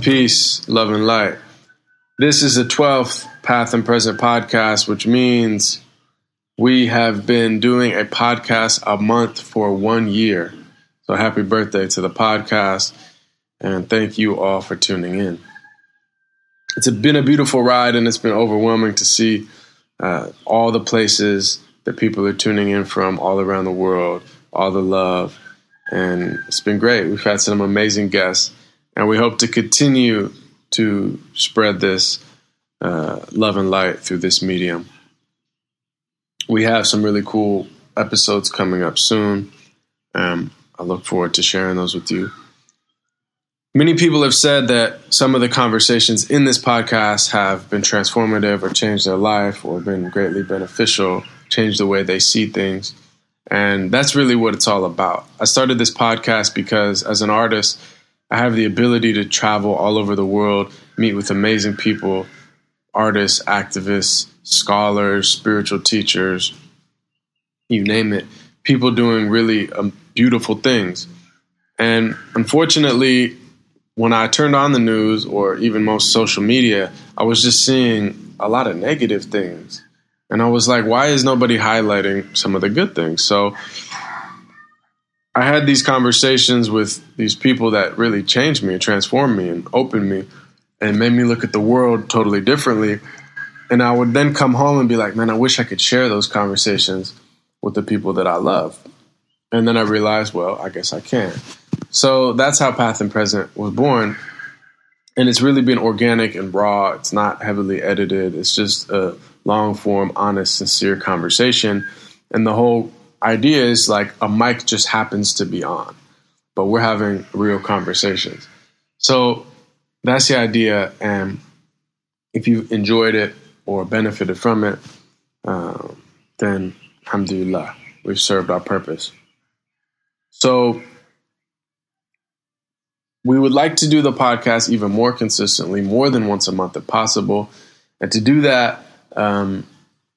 peace, love, and light. This is the 12th Path and Present podcast, which means we have been doing a podcast a month for one year. So happy birthday to the podcast, and thank you all for tuning in. It's been a beautiful ride, and it's been overwhelming to see uh, all the places that people are tuning in from all around the world, all the love, and it's been great. We've had some amazing guests and we hope to continue to spread this uh, love and light through this medium. We have some really cool episodes coming up soon. Um, I look forward to sharing those with you. Many people have said that some of the conversations in this podcast have been transformative or changed their life or been greatly beneficial, changed the way they see things. And that's really what it's all about. I started this podcast because as an artist, I have the ability to travel all over the world, meet with amazing people, artists, activists, scholars, spiritual teachers, you name it, people doing really um, beautiful things. And unfortunately, when I turned on the news or even most social media, I was just seeing a lot of negative things. And I was like, why is nobody highlighting some of the good things? So I had these conversations with these people that really changed me and transformed me and opened me and made me look at the world totally differently. And I would then come home and be like, man, I wish I could share those conversations with the people that I love. And then I realized, well, I guess I can. So that's how Path and Present was born. And it's really been organic and raw. It's not heavily edited. It's just a long form, honest, sincere conversation. And the whole idea is like a mic just happens to be on, but we're having real conversations. So that's the idea. And if you enjoyed it or benefited from it, um, then alhamdulillah, we've served our purpose. So we would like to do the podcast even more consistently, more than once a month if possible. And to do that, um,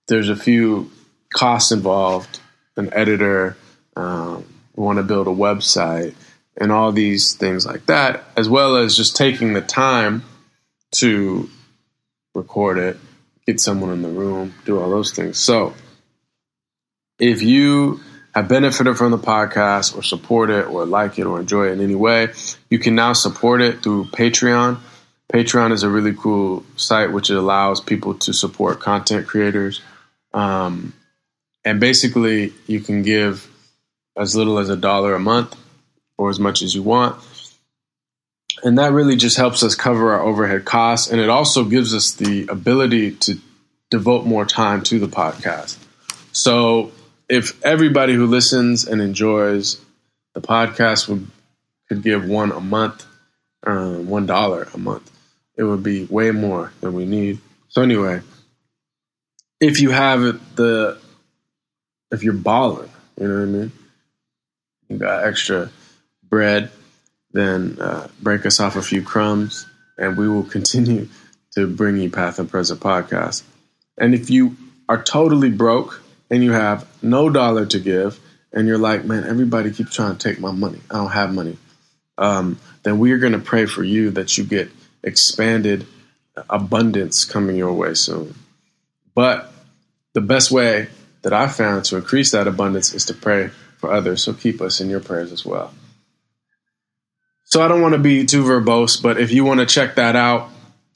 there's a few costs involved an editor, um, want to build a website, and all these things like that, as well as just taking the time to record it, get someone in the room, do all those things. So, if you have benefited from the podcast or support it or like it or enjoy it in any way, you can now support it through Patreon. Patreon is a really cool site which allows people to support content creators. Um, and basically, you can give as little as a dollar a month or as much as you want. And that really just helps us cover our overhead costs. And it also gives us the ability to devote more time to the podcast. So if everybody who listens and enjoys the podcast would could give one a month, um, one dollar a month, it would be way more than we need. So anyway, if you have the if you're balling, you know what I mean? You got extra bread, then uh, break us off a few crumbs, and we will continue to bring you Path and Present podcast. And if you are totally broke and you have no dollar to give, and you're like, man, everybody keeps trying to take my money. I don't have money. Um, then we are going to pray for you that you get expanded abundance coming your way soon. But the best way that I found to increase that abundance is to pray for others. So keep us in your prayers as well. So I don't want to be too verbose, but if you want to check that out,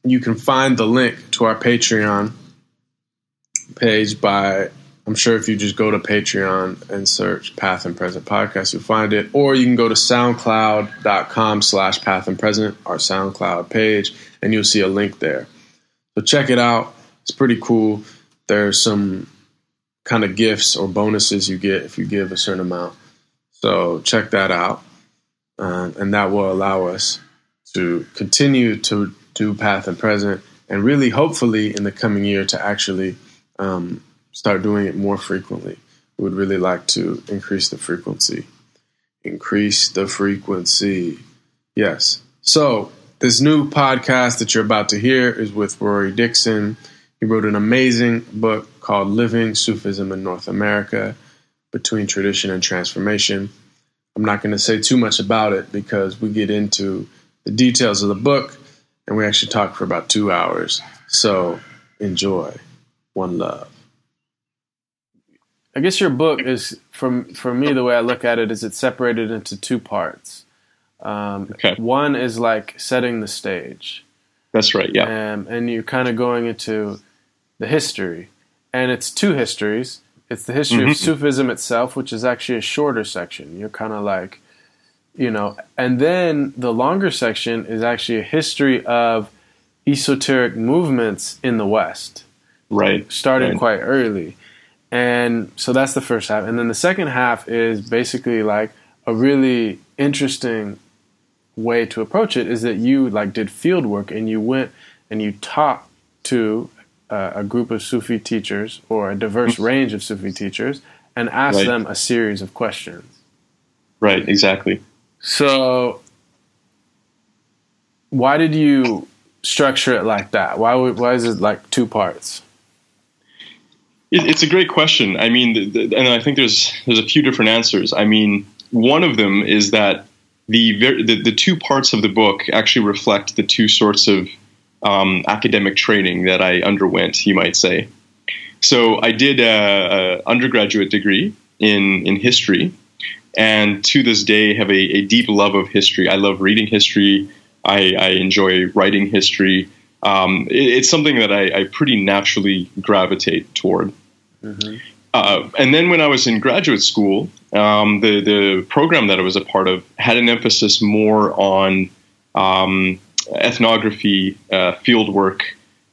you can find the link to our Patreon page by I'm sure if you just go to Patreon and search Path and Present Podcast, you'll find it. Or you can go to soundcloud.com slash path and present, our SoundCloud page, and you'll see a link there. So check it out. It's pretty cool. There's some kind of gifts or bonuses you get if you give a certain amount. So check that out. Um, and that will allow us to continue to do Path and Present and really, hopefully, in the coming year, to actually um, start doing it more frequently. We would really like to increase the frequency. Increase the frequency. Yes. So, this new podcast that you're about to hear is with Rory Dickson. He wrote an amazing book called Living Sufism in North America Between Tradition and Transformation. I'm not going to say too much about it because we get into the details of the book, and we actually talk for about two hours. So enjoy. One love. I guess your book is, from for me, the way I look at it is it's separated into two parts. Um, okay. One is like setting the stage. That's right. Yeah. Um, and you're kind of going into the history, and it's two histories. It's the history mm-hmm. of Sufism itself, which is actually a shorter section. You're kind of like, you know, and then the longer section is actually a history of esoteric movements in the West. Right. Starting right. quite early. And so that's the first half. And then the second half is basically like a really interesting way to approach it is that you like did field work and you went and you talked to uh, a group of Sufi teachers or a diverse mm-hmm. range of Sufi teachers and ask right. them a series of questions. Right, exactly. So, why did you structure it like that? Why why is it like two parts? It, it's a great question. I mean, the, the, and I think there's there's a few different answers. I mean, one of them is that the, the, the two parts of the book actually reflect the two sorts of um, academic training that I underwent, you might say. So I did a, a undergraduate degree in in history, and to this day have a, a deep love of history. I love reading history. I, I enjoy writing history. Um, it, it's something that I, I, pretty naturally gravitate toward. Mm-hmm. Uh, and then when I was in graduate school, um, the the program that I was a part of had an emphasis more on um, ethnography, uh, field work.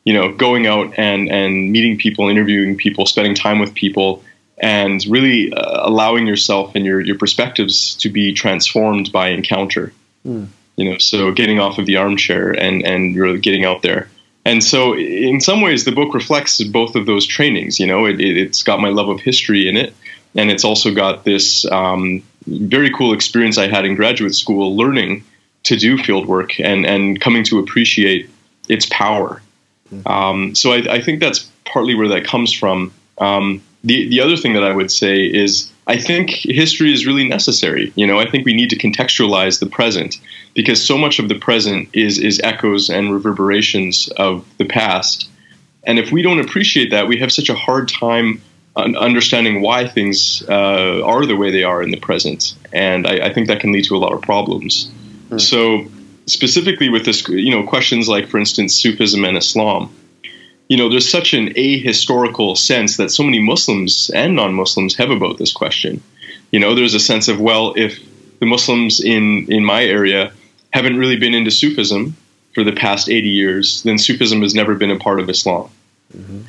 You know, going out and and meeting people, interviewing people, spending time with people, and really uh, allowing yourself and your your perspectives to be transformed by encounter. Mm. You know, so getting off of the armchair and and really getting out there. And so, in some ways, the book reflects both of those trainings. You know, it, has got my love of history in it, and it's also got this um, very cool experience I had in graduate school, learning to do field work and and coming to appreciate its power. Mm-hmm. Um, so, I, I, think that's partly where that comes from. Um, the the other thing that I would say is I think history is really necessary. You know, I think we need to contextualize the present because so much of the present is is echoes and reverberations of the past. And if we don't appreciate that, we have such a hard time understanding why things uh, are the way they are in the present. And I, I, think that can lead to a lot of problems. Hmm. So, specifically with this, you know, questions like, for instance, Sufism and Islam you know, there's such an ahistorical sense that so many Muslims and non-Muslims have about this question. You know, there's a sense of well, if the Muslims in in my area haven't really been into Sufism for the past 80 years, then Sufism has never been a part of Islam. Mm-hmm.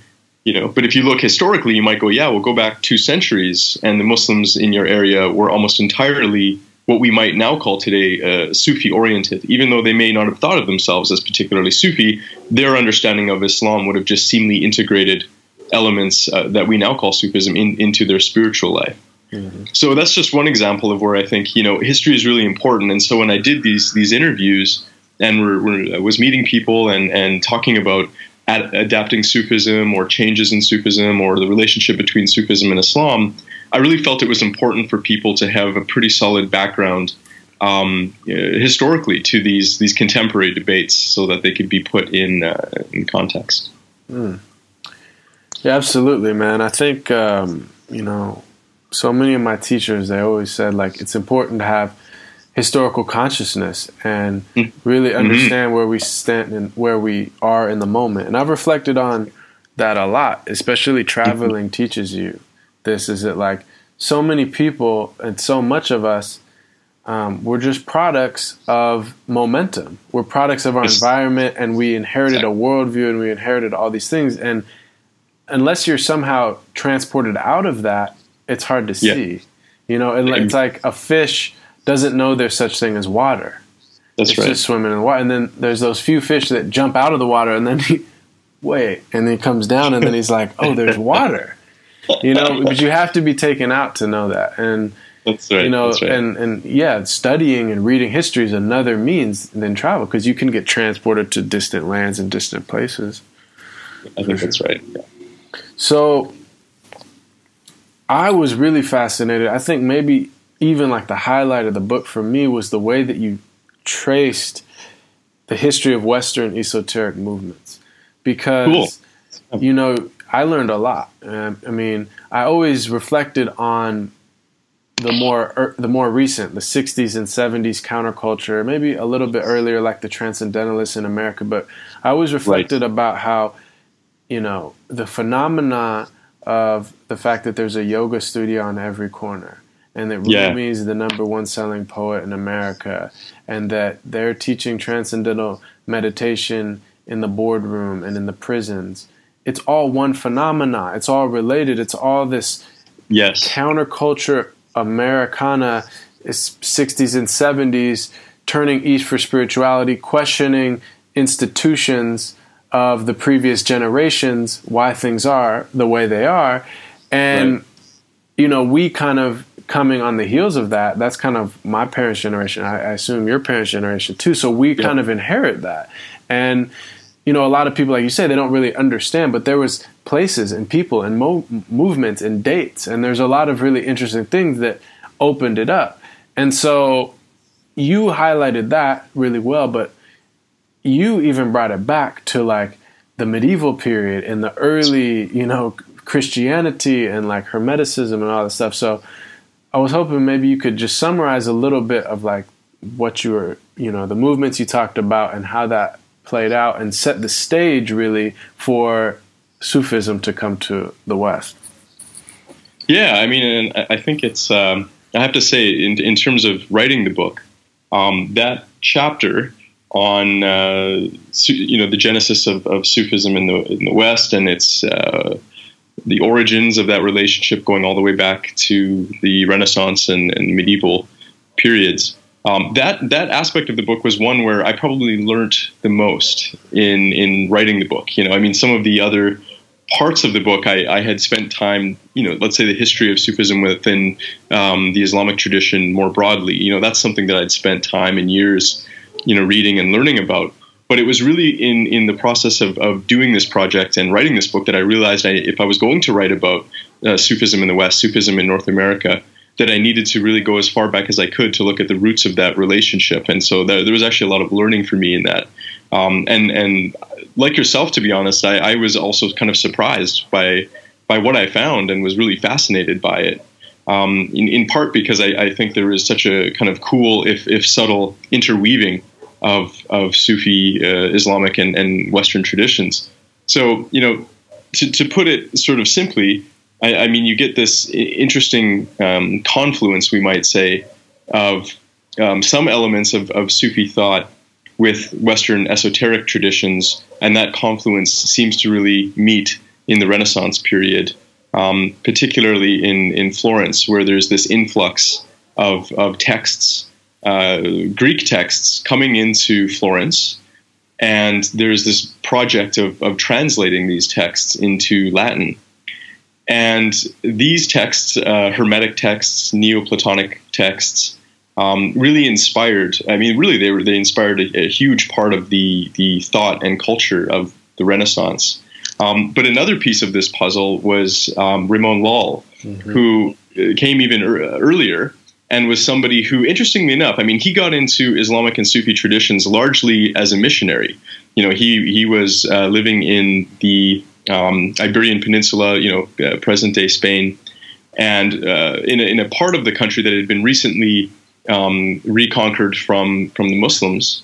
You know, but if you look historically, you might go, yeah, we'll go back two centuries, and the Muslims in your area were almost entirely what we might now call today uh, Sufi oriented. Even though they may not have thought of themselves as particularly Sufi, their understanding of Islam would have just seemingly integrated elements uh, that we now call Sufism in, into their spiritual life. Mm-hmm. So that's just one example of where I think you know history is really important. And so when I did these these interviews and we're, we're, was meeting people and and talking about ad- adapting Sufism or changes in Sufism or the relationship between Sufism and Islam, I really felt it was important for people to have a pretty solid background um, historically to these these contemporary debates, so that they could be put in uh, in context. Mm. Yeah, absolutely, man. I think um, you know, so many of my teachers they always said like it's important to have historical consciousness and mm. really mm-hmm. understand mm-hmm. where we stand and where we are in the moment. And I've reflected on that a lot, especially traveling mm-hmm. teaches you this is that like so many people and so much of us um, we're just products of momentum. We're products of our environment, and we inherited a worldview, and we inherited all these things. And unless you're somehow transported out of that, it's hard to see. Yeah. You know, and it's like a fish doesn't know there's such thing as water. That's it's right. just swimming in the water, and then there's those few fish that jump out of the water, and then he wait, and then he comes down, and then he's like, oh, there's water you know, but you have to be taken out to know that. And that's right. You know, right. and and yeah, studying and reading history is another means than travel because you can get transported to distant lands and distant places. I think that's right. Yeah. So I was really fascinated. I think maybe even like the highlight of the book for me was the way that you traced the history of Western esoteric movements because cool. you know I learned a lot. Um, I mean, I always reflected on the more er, the more recent, the '60s and '70s counterculture, maybe a little bit earlier, like the Transcendentalists in America. But I always reflected right. about how, you know, the phenomena of the fact that there's a yoga studio on every corner, and that yeah. Rumi is the number one selling poet in America, and that they're teaching transcendental meditation in the boardroom and in the prisons. It's all one phenomena. It's all related. It's all this yes. counterculture Americana, 60s and 70s, turning east for spirituality, questioning institutions of the previous generations, why things are the way they are. And, right. you know, we kind of coming on the heels of that, that's kind of my parents' generation. I, I assume your parents' generation too. So we yeah. kind of inherit that. And, you know, a lot of people, like you say, they don't really understand, but there was places and people and mo- movements and dates, and there's a lot of really interesting things that opened it up. And so you highlighted that really well, but you even brought it back to like the medieval period and the early, you know, Christianity and like Hermeticism and all that stuff. So I was hoping maybe you could just summarize a little bit of like what you were, you know, the movements you talked about and how that played out and set the stage really for Sufism to come to the West. Yeah, I mean, I think it's. Um, I have to say, in, in terms of writing the book, um, that chapter on uh, you know the genesis of, of, Sufism in the in the West and its uh, the origins of that relationship going all the way back to the Renaissance and, and medieval periods um, that that aspect of the book was one where I probably learned the most in in writing the book. You know, I mean, some of the other parts of the book I, I had spent time, you know, let's say the history of Sufism within um, the Islamic tradition more broadly. You know, that's something that I'd spent time and years, you know, reading and learning about. But it was really in in the process of, of doing this project and writing this book that I realized I, if I was going to write about uh, Sufism in the West, Sufism in North America, that I needed to really go as far back as I could to look at the roots of that relationship. And so there, there was actually a lot of learning for me in that. Um, and and like yourself, to be honest, I, I, was also kind of surprised by by what I found and was really fascinated by it. Um, in, in, part because I, I, think there is such a kind of cool, if, if subtle, interweaving of of Sufi uh, Islamic and, and Western traditions. So you know, to, to put it sort of simply, I, I mean, you get this interesting um, confluence, we might say, of um, some elements of, of Sufi thought with Western esoteric traditions, and that confluence seems to really meet in the Renaissance period, um, particularly in, in Florence, where there's this influx of, of texts, uh, Greek texts, coming into Florence. And there's this project of, of translating these texts into Latin. And these texts, uh, Hermetic texts, Neoplatonic texts, um, really inspired. I mean, really, they were they inspired a, a, huge part of the the thought and culture of the Renaissance. Um, but another piece of this puzzle was um, Raymond Lull, mm-hmm. who uh, came even er- earlier and was somebody who, interestingly enough, I mean, he got into Islamic and Sufi traditions largely as a missionary. You know, he he was uh, living in the um, Iberian Peninsula, you know, uh, present day Spain, and uh, in, a, in, a, part of the country that had been recently um, reconquered from from the Muslims.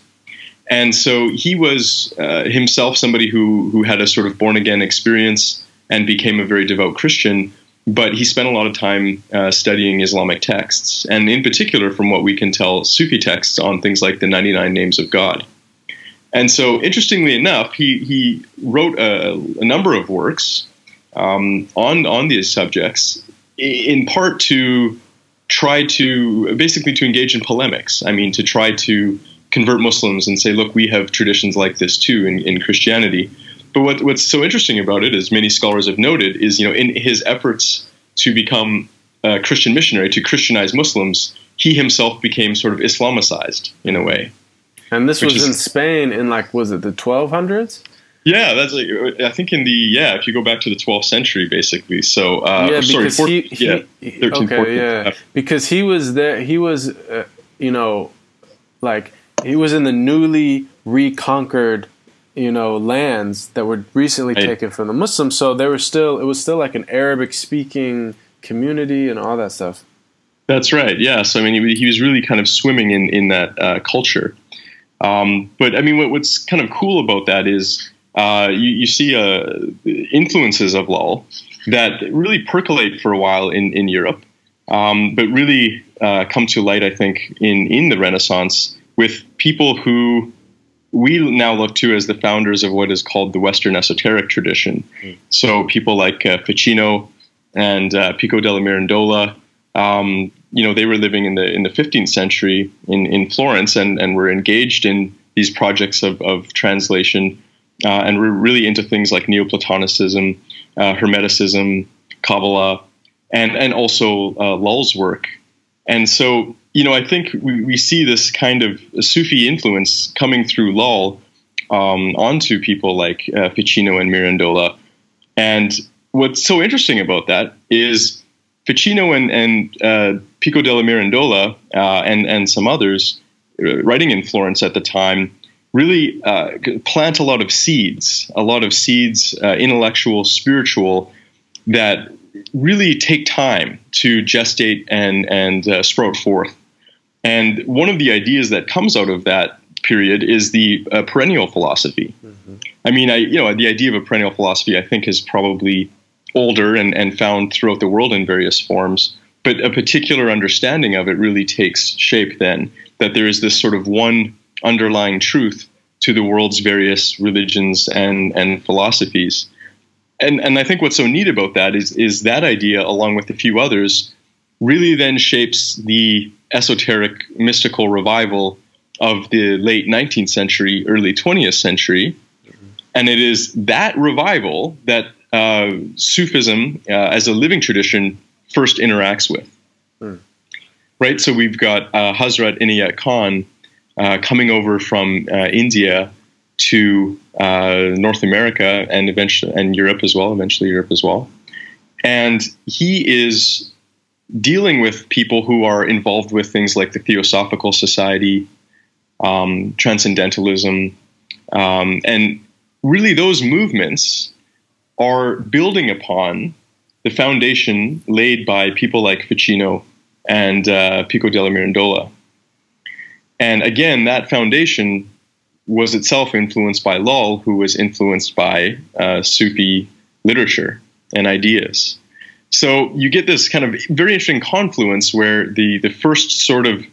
And so he was uh, himself somebody who who had a sort of born again experience and became a very devout Christian. But he spent a lot of time uh, studying Islamic texts, and in particular, from what we can tell, Sufi texts on things like the 99 names of God. And so, interestingly enough, he, he wrote a, a number of works um, on, on these subjects, in part to try to basically to engage in polemics. I mean, to try to convert Muslims and say, look, we have traditions like this too in, in Christianity. But what, what's so interesting about it, as many scholars have noted, is you know in his efforts to become a Christian missionary to Christianize Muslims, he himself became sort of Islamicized in a way. And this was is, in Spain in like was it the 1200s? Yeah, that's like, I think in the yeah if you go back to the 12th century basically. So uh, yeah, sorry, because 14, he, yeah, 13, okay, 14, yeah, because he was there. He was uh, you know like he was in the newly reconquered, you know, lands that were recently Right. taken from the Muslims. So there was still it was still like an Arabic speaking community and all that stuff. That's right. Yeah. So I mean, he, he was really kind of swimming in in that uh, culture. Um, but I mean, what, what's kind of cool about that is uh, you, you see uh, influences of Lull that really percolate for a while in in Europe, um, but really uh, come to light, I think, in in the Renaissance with people who we now look to as the founders of what is called the Western esoteric tradition. So people like uh, Ficino and uh, Pico della Mirandola, um, you know, they were living in the in the 15th century in, in Florence and, and were engaged in these projects of, of translation uh, and were really into things like Neoplatonicism, uh, Hermeticism, Kabbalah, and and also uh, Lull's work. And so, you know, I think we, we see this kind of Sufi influence coming through Lull um, onto people like uh, Ficino and Mirandola. And what's so interesting about that is Ficino and, and uh, Pico della Mirandola uh, and, and some others uh, writing in Florence at the time really uh, plant a lot of seeds, a lot of seeds, uh, intellectual, spiritual, that really take time to gestate and, and uh, sprout forth. And one of the ideas that comes out of that period is the uh, perennial philosophy. I mean, I you know the idea of a perennial philosophy I think is probably older and, and found throughout the world in various forms, but a particular understanding of it really takes shape then. That there is this sort of one underlying truth to the world's various religions and and philosophies. And and I think what's so neat about that is is that idea, along with a few others, really then shapes the esoteric mystical revival of the late 19th century, early 20th century. And it is that revival that uh, Sufism, uh, as a living tradition, first interacts with. Right? So we've got uh, Hazrat Inayat Khan uh, coming over from uh, India to uh, North America and eventually and Europe as well, eventually Europe as well. And he is dealing with people who are involved with things like the Theosophical Society, um, Transcendentalism, um, and really those movements are building upon the foundation laid by people like Ficino and uh, Pico della Mirandola. And again, that foundation was itself influenced by Lull, who was influenced by uh, Sufi literature and ideas. So you get this kind of very interesting confluence where the, the first sort of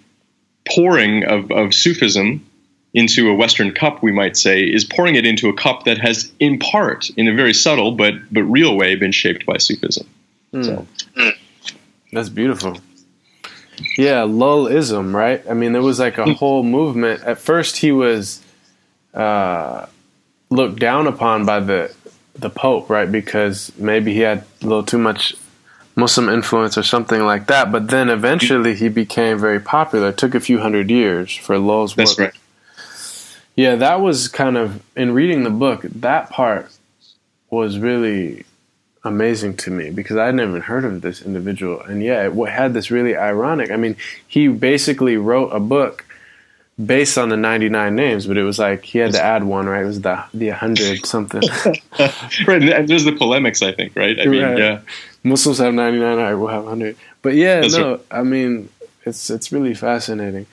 pouring of, of Sufism into a Western cup, we might say, is pouring it into a cup that has, in part, in a very subtle but but real way, been shaped by Sufism. So That's beautiful. Yeah, lullism, right? I mean, there was like a whole movement. At first, he was uh, looked down upon by the the Pope, right? Because maybe he had a little too much Muslim influence or something like that. But then eventually, he became very popular. It took a few hundred years for Lull's work. that's right. Yeah, that was kind of in reading the book. That part was really amazing to me because I'd never even heard of this individual, and yeah, it had this really ironic. I mean, he basically wrote a book based on the ninety nine names, but it was like he had to add one, right? It was the the hundred something. right, and there's the polemics, I think, right? I mean, Right. yeah, Muslims have ninety nine. All right, we'll have hundred. But yeah, That's no, I mean, it's it's really fascinating,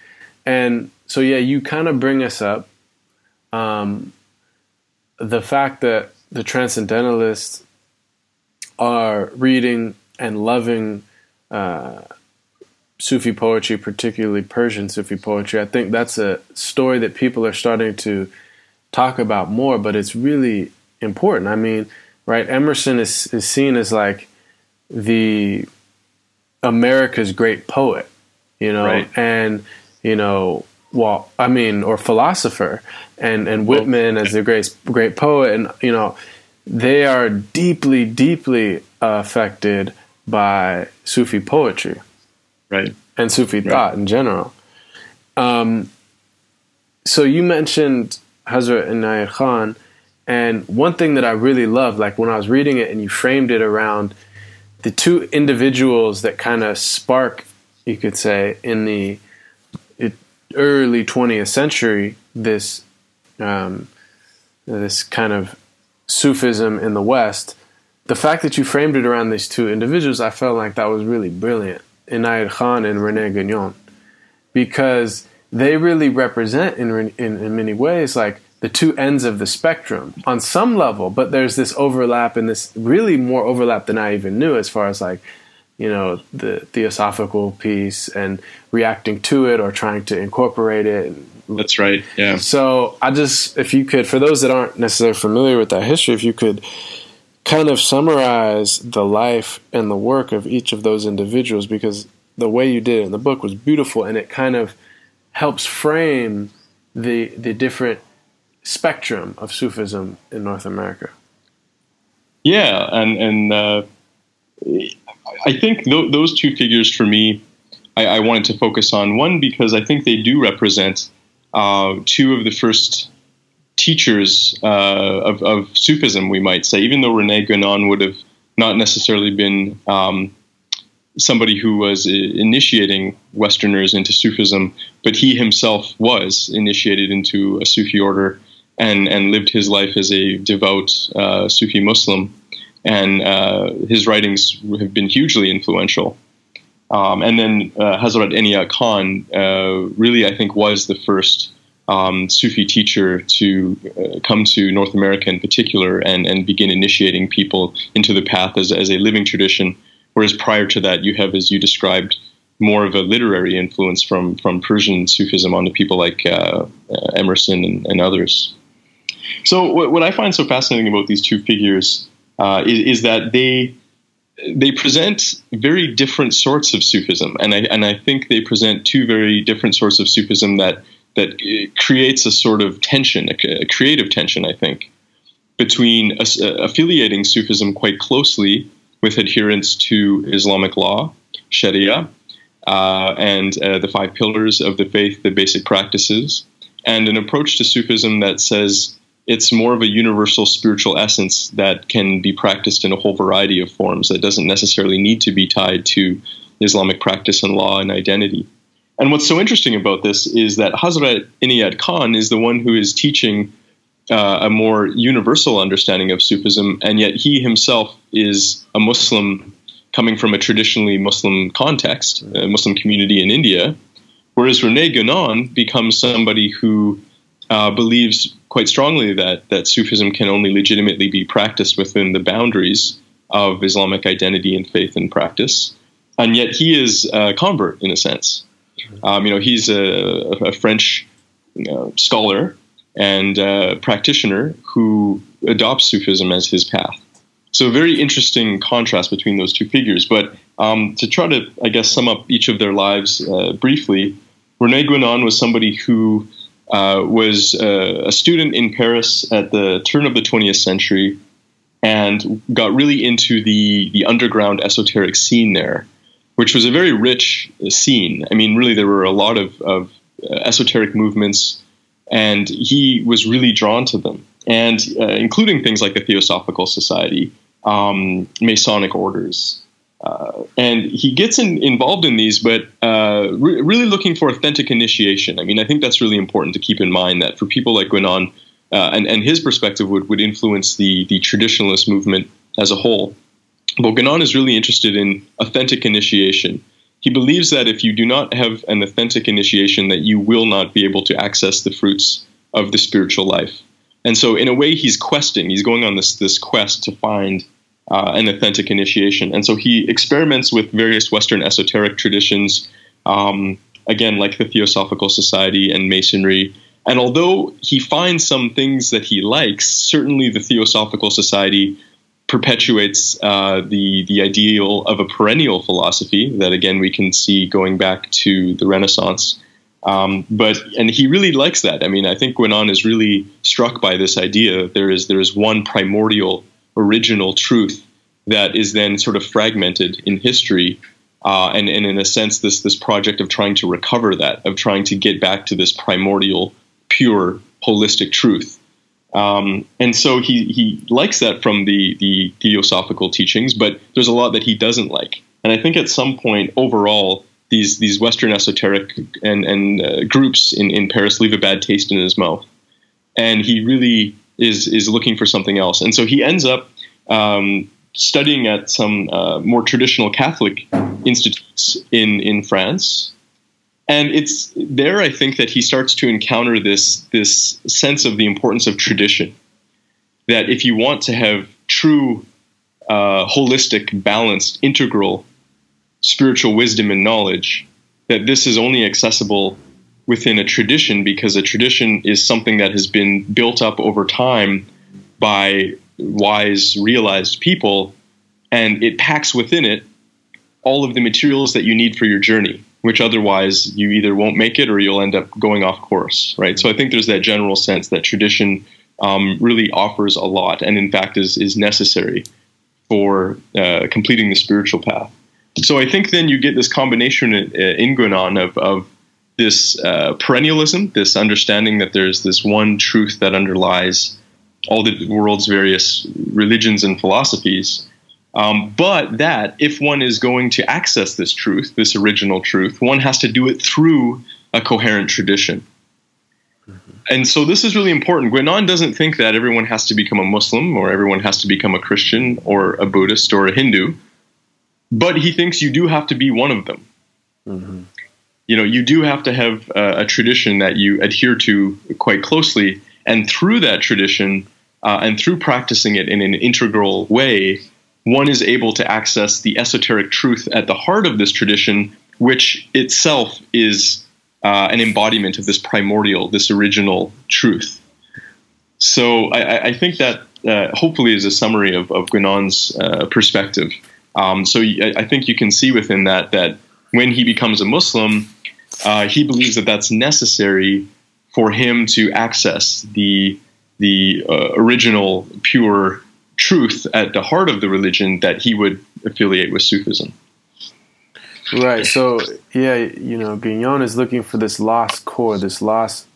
and so yeah, you kind of bring us up um, the fact that the transcendentalists are reading and loving uh, Sufi poetry, particularly Persian Sufi poetry. I think that's a story that people are starting to talk about more, but it's really important. I mean, right? Emerson is, is seen as like the America's great poet, you know, Right. and you know, well, I mean, or philosopher, and and Whitman as the great great poet, and you know, they are deeply, deeply affected by Sufi poetry right. and Sufi thought in general. Um, so you mentioned Hazrat Inayat Khan, and one thing that I really loved, like when I was reading it and you framed it around the two individuals that kind of spark, you could say, in the early 20th century, this um, this kind of Sufism in the West, the fact that you framed it around these two individuals, I felt like that was really brilliant, Inayat Khan and Rene Guenon, because they really represent in, in, in many ways like the two ends of the spectrum on some level, but there's this overlap and this really more overlap than I even knew as far as like, you know, the theosophical piece and reacting to it or trying to incorporate it. That's right. Yeah. So I just, if you could, for those that aren't necessarily familiar with that history, if you could kind of summarize the life and the work of each of those individuals, because the way you did it in the book was beautiful and it kind of helps frame the the different spectrum of Sufism in North America. Yeah, and and uh, I think th- those two figures for me, I, I, wanted to focus on one because I think they do represent uh, two of the first teachers uh, of, of, Sufism, we might say. Even though Rene Guenon would have not necessarily been um, somebody who was initiating Westerners into Sufism, but he himself was initiated into a Sufi order and, and lived his life as a devout uh, Sufi Muslim. And uh, his writings have been hugely influential. Um, and then uh, Hazrat Inayat Khan uh, really, I think, was the first um, Sufi teacher to uh, come to North America in particular and, and begin initiating people into the path as, as a living tradition. Whereas prior to that, you have, as you described, more of a literary influence from from Persian Sufism onto people like uh, uh, Emerson and, and, others. So what, what, I find so fascinating about these two figures uh, is, is, that they they present very different sorts of Sufism, and I and I think they present two very different sorts of Sufism that that uh, creates a sort of tension, a, a creative tension, I think, between uh, affiliating Sufism quite closely with adherence to Islamic law, Sharia, uh, and uh, the five pillars of the faith, the basic practices, and an approach to Sufism that says it's more of a universal spiritual essence that can be practiced in a whole variety of forms that doesn't necessarily need to be tied to Islamic practice and law and identity. And what's so interesting about this is that Hazrat Inayat Khan is the one who is teaching uh, a more universal understanding of Sufism, and yet he himself is a Muslim coming from a traditionally Muslim context, a Muslim community in India, whereas Rene Guenon becomes somebody who uh, believes quite strongly that that Sufism can only legitimately be practiced within the boundaries of Islamic identity and faith and practice, and yet he is a convert in a sense. Um, you know, he's a, a French you know, scholar and practitioner who adopts Sufism as his path. So, very interesting contrast between those two figures. But um, to try to, I guess, sum up each of their lives uh, briefly, Rene Guenon was somebody who uh, was uh, a student in Paris at the turn of the 20th century and got really into the, the underground esoteric scene there, which was a very rich scene. I mean, really, there were a lot of, of uh, esoteric movements and he was really drawn to them, and uh, including things like the Theosophical Society, um, Masonic orders. Uh, and he gets in, involved in these, but uh, re- really looking for authentic initiation. I mean, I think that's really important to keep in mind that for people like Guenon, uh, and, and his perspective would, would influence the, the traditionalist movement as a whole. But Guenon is really interested in authentic initiation he believes that if you do not have an authentic initiation, that you will not be able to access the fruits of the spiritual life. And so, in a way, he's questing. He's going on this this quest to find uh, an authentic initiation. And so, he experiments with various Western esoteric traditions, um, again, like the Theosophical Society and Masonry. And although he finds some things that he likes, certainly the Theosophical Society perpetuates uh, the the ideal of a perennial philosophy that again we can see going back to the Renaissance. Um, but and he really likes that. I mean, I think Guenon is really struck by this idea. There is there is one primordial, original truth that is then sort of fragmented in history, uh, and, and in a sense, this this project of trying to recover that, of trying to get back to this primordial, pure, holistic truth. Um, and so he, he likes that from the, the theosophical teachings, but there's a lot that he doesn't like. And I think at some point, overall, these, these Western esoteric and, and uh, groups in, in Paris leave a bad taste in his mouth. and he really is is looking for something else. And so he ends up um, studying at some uh, more traditional Catholic institutes in in France. And it's there, I think, that he starts to encounter this this sense of the importance of tradition. That if you want to have true, uh, holistic, balanced, integral spiritual wisdom and knowledge, that this is only accessible within a tradition because a tradition is something that has been built up over time by wise, realized people, and it packs within it all of the materials that you need for your journey, which otherwise you either won't make it or you'll end up going off course, right? So I think there's that general sense that tradition um, really offers a lot, and in fact is is necessary for uh, completing the spiritual path. So I think then you get this combination in Guénon of, of this uh, perennialism, this understanding that there's this one truth that underlies all the world's various religions and philosophies. Um, but that if one is going to access this truth, this original truth, one has to do it through a coherent tradition. Mm-hmm. And so this is really important. Guénon doesn't think that everyone has to become a Muslim or everyone has to become a Christian or a Buddhist or a Hindu, but he thinks you do have to be one of them. Mm-hmm you know, you do have to have a, tradition that you adhere to quite closely, and through that tradition uh, and through practicing it in an integral way, one is able to access the esoteric truth at the heart of this tradition, which itself is uh, an embodiment of this primordial, this original truth. So I, I think that uh, hopefully is a summary of, of uh, perspective. Um, so I think you can see within that that when he becomes a Muslim, uh, he believes that that's necessary for him to access the the uh, original pure truth at the heart of the religion that he would affiliate with Sufism. Right. So yeah, you know, Guénon is looking for this lost core, this lost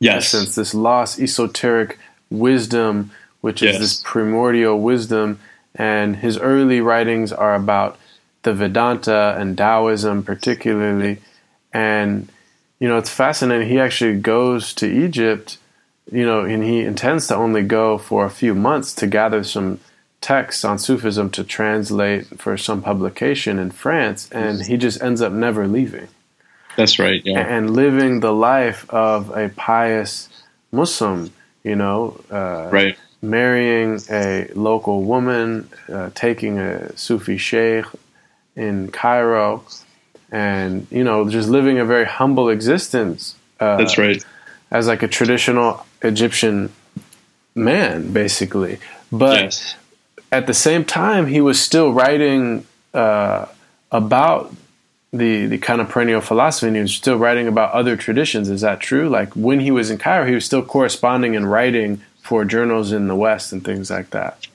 yes. essence, this lost esoteric wisdom, which is yes. this primordial wisdom. And his early writings are about the Vedanta and Taoism, particularly. And, you know, it's fascinating. He actually goes to Egypt, you know, and he intends to only go for a few months to gather some texts on Sufism to translate for some publication in France. And he just ends up never leaving. That's right. Yeah. And living the life of a pious Muslim, you know, uh, right. marrying a local woman, uh, taking a Sufi sheikh in Cairo, and you know just living a very humble existence. Uh, That's right. As like a traditional Egyptian man, basically, but yes. at the same time, he was still writing uh, about the the kind of perennial philosophy, and he was still writing about other traditions. Is that true? Like when he was in Cairo, he was still corresponding and writing for journals in the West and things like that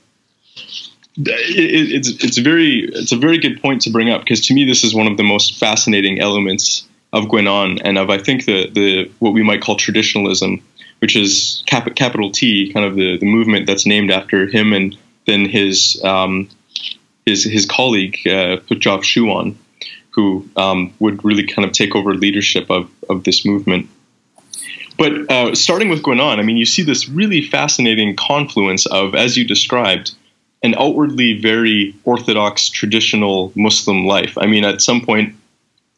it, it's it's very it's a very good point to bring up because to me this is one of the most fascinating elements of Guénon and of I think the the what we might call traditionalism, which is cap, capital T, kind of the the movement that's named after him and then his um, his his colleague uh, Schuon, who um, would really kind of take over leadership of of this movement. But uh, starting with Guénon, I mean, you see this really fascinating confluence of, as you described, an outwardly very orthodox traditional Muslim life. I mean, at some point,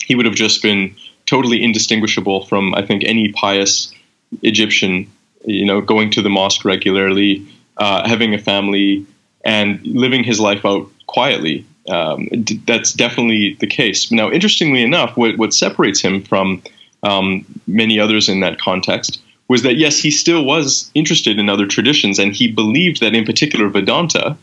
he would have just been totally indistinguishable from, I think, any pious Egyptian. You know, going to the mosque regularly, uh, having a family, and living his life out quietly. Um, that's definitely the case. Now, interestingly enough, what, what separates him from um, many others in that context was that yes, he still was interested in other traditions, and he believed that, in particular, Vedanta,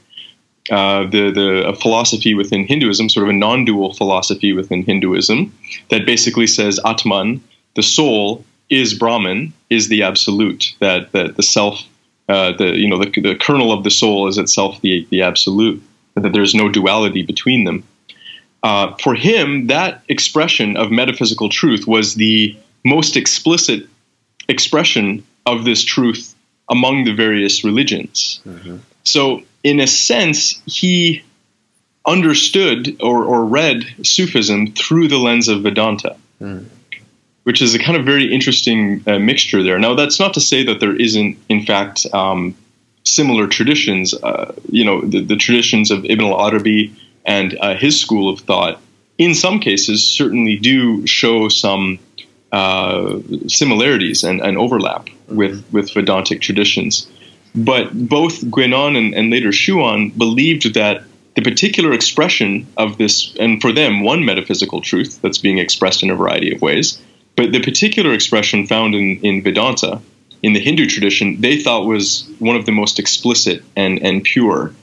uh, the the philosophy within Hinduism, sort of a non-dual philosophy within Hinduism, that basically says Atman, the soul, is Brahman, is the absolute. That that the self, uh, the you know the, the kernel of the soul is itself the the absolute. That there's no duality between them. Uh, for him, that expression of metaphysical truth was the most explicit expression of this truth among the various religions. Mm-hmm. So in a sense, he understood or, or read Sufism through the lens of Vedanta, mm. which is a kind of very interesting uh, mixture there. Now, that's not to say that there isn't, in fact, um, similar traditions. Uh, you know, the, the, traditions of Ibn al-Arabi and uh, his school of thought, in some cases, certainly do show some uh, similarities and, and, overlap with, with Vedantic traditions. But both Guénon and, and later Schuon believed that the particular expression of this, and for them, one metaphysical truth that's being expressed in a variety of ways, but the particular expression found in, in Vedanta, in the Hindu tradition, they thought was one of the most explicit and, and pure.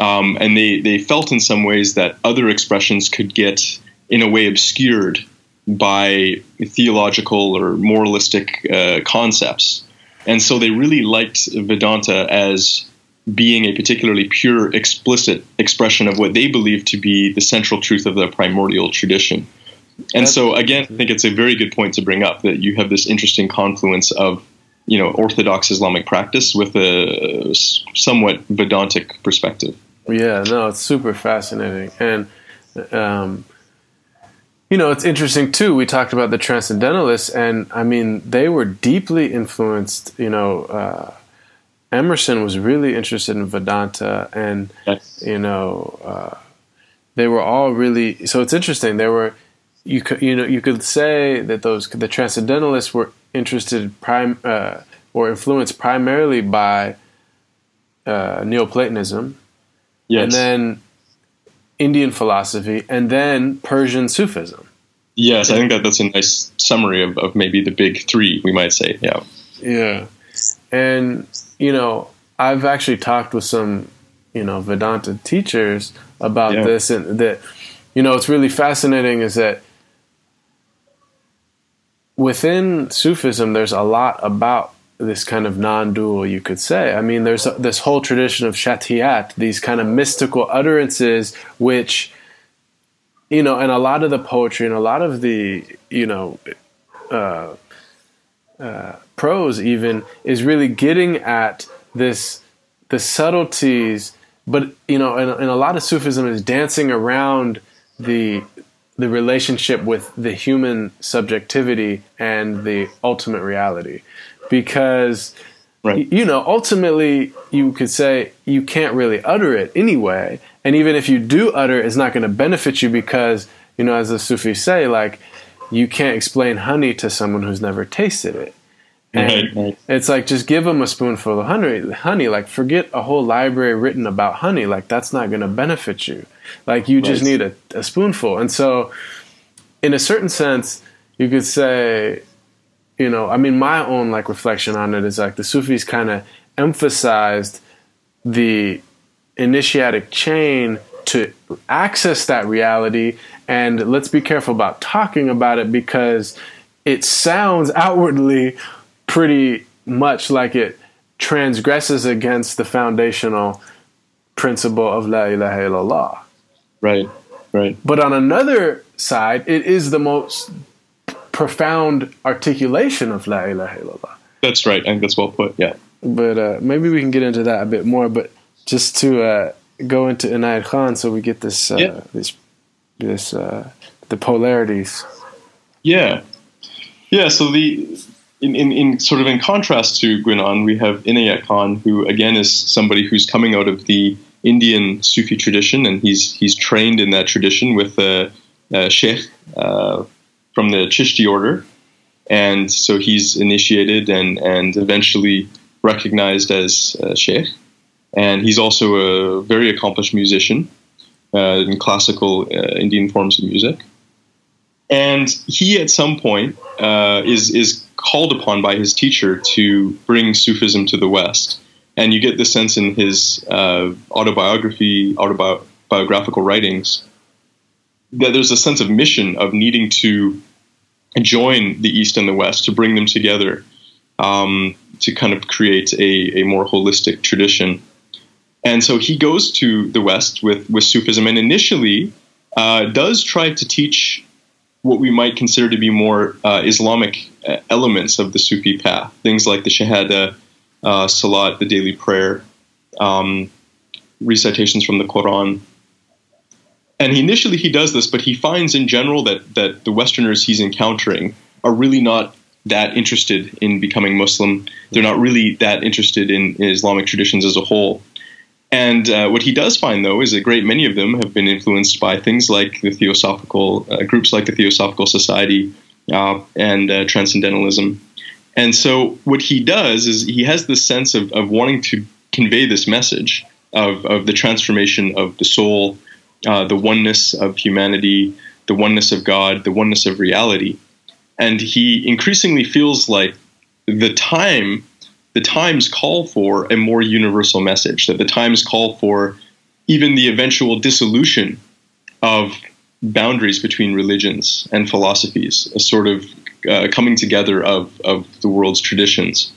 Um, and they, they felt in some ways that other expressions could get, in a way, obscured by theological or moralistic uh, concepts. And so they really liked Vedanta as being a particularly pure, explicit expression of what they believed to be the central truth of the primordial tradition. And so, again, I think it's a very good point to bring up that you have this interesting confluence of, you know, Orthodox Islamic practice with a somewhat Vedantic perspective. Yeah, no, it's super fascinating, and um, you know, it's interesting too. We talked about the Transcendentalists, and I mean, they were deeply influenced. You know, uh, Emerson was really interested in Vedanta, and yes. you know, uh, they were all really. So it's interesting. They were, you could, you know, you could say that those the Transcendentalists were interested prime uh, or influenced primarily by uh, Neoplatonism, yes. and then Indian philosophy, and then Persian Sufism. Yes, I think that that's a nice summary of, of maybe the big three, we might say. Yeah. Yeah. And you know, I've actually talked with some, you know, Vedanta teachers about yeah. this, and that, you know, it's really fascinating is that within Sufism, there's a lot about this kind of non-dual, you could say. I mean, there's a, this whole tradition of shatiyat, these kind of mystical utterances, which, you know, and a lot of the poetry and a lot of the, you know, uh, uh, prose even is really getting at this the subtleties but you know and, and, a lot of sufism is dancing around the the relationship with the human subjectivity and the ultimate reality because right. you know ultimately you could say you can't really utter it anyway and even if you do utter it, it's not going to benefit you because you know as the sufis say like you can't explain honey to someone who's never tasted it and right. it's like just give them a spoonful of honey. Honey, like forget a whole library written about honey. Like that's not going to benefit you. Like you right. just need a, a spoonful. And so, in a certain sense, you could say, you know, I mean, my own like reflection on it is like the Sufis kind of emphasized the initiatic chain to access that reality. And let's be careful about talking about it because it sounds outwardly pretty much like it transgresses against the foundational principle of La ilaha illallah. Right, right. But on another side, it is the most profound articulation of La ilaha illallah. That's right. I think that's well put, yeah. But uh, maybe we can get into that a bit more. But just to uh, go into Inayat Khan so we get this, uh, yeah. this, this, uh, the polarities. Yeah. Yeah, so the in, in, in, sort of in contrast to Guénon, we have Inayat Khan, who again is somebody who's coming out of the Indian Sufi tradition, and he's he's trained in that tradition with a, a sheikh uh, from the Chishti order, and so he's initiated and and eventually recognized as a sheikh, and he's also a very accomplished musician uh, in classical uh, Indian forms of music. And he, at some point, uh, is is called upon by his teacher to bring Sufism to the West. And you get the sense in his uh, autobiography, autobiographical writings, that there's a sense of mission of needing to join the East and the West to bring them together um, to kind of create a, a more holistic tradition. And so he goes to the West with, with Sufism and initially uh, does try to teach what we might consider to be more uh, Islamic uh, elements of the Sufi path, things like the Shahada, uh, Salat, the daily prayer, um, recitations from the Quran. And he, initially he does this, but he finds in general that, that the Westerners he's encountering are really not that interested in becoming Muslim. They're not really that interested in, in Islamic traditions as a whole. And uh, what he does find, though, is a great many of them have been influenced by things like the Theosophical uh, groups, like the Theosophical Society uh, and uh, Transcendentalism. And so, what he does is he has this sense of, of wanting to convey this message of, of the transformation of the soul, uh, the oneness of humanity, the oneness of God, the oneness of reality. And he increasingly feels like the time the times call for a more universal message, that the times call for even the eventual dissolution of boundaries between religions and philosophies, a sort of uh, coming together of, of the world's traditions.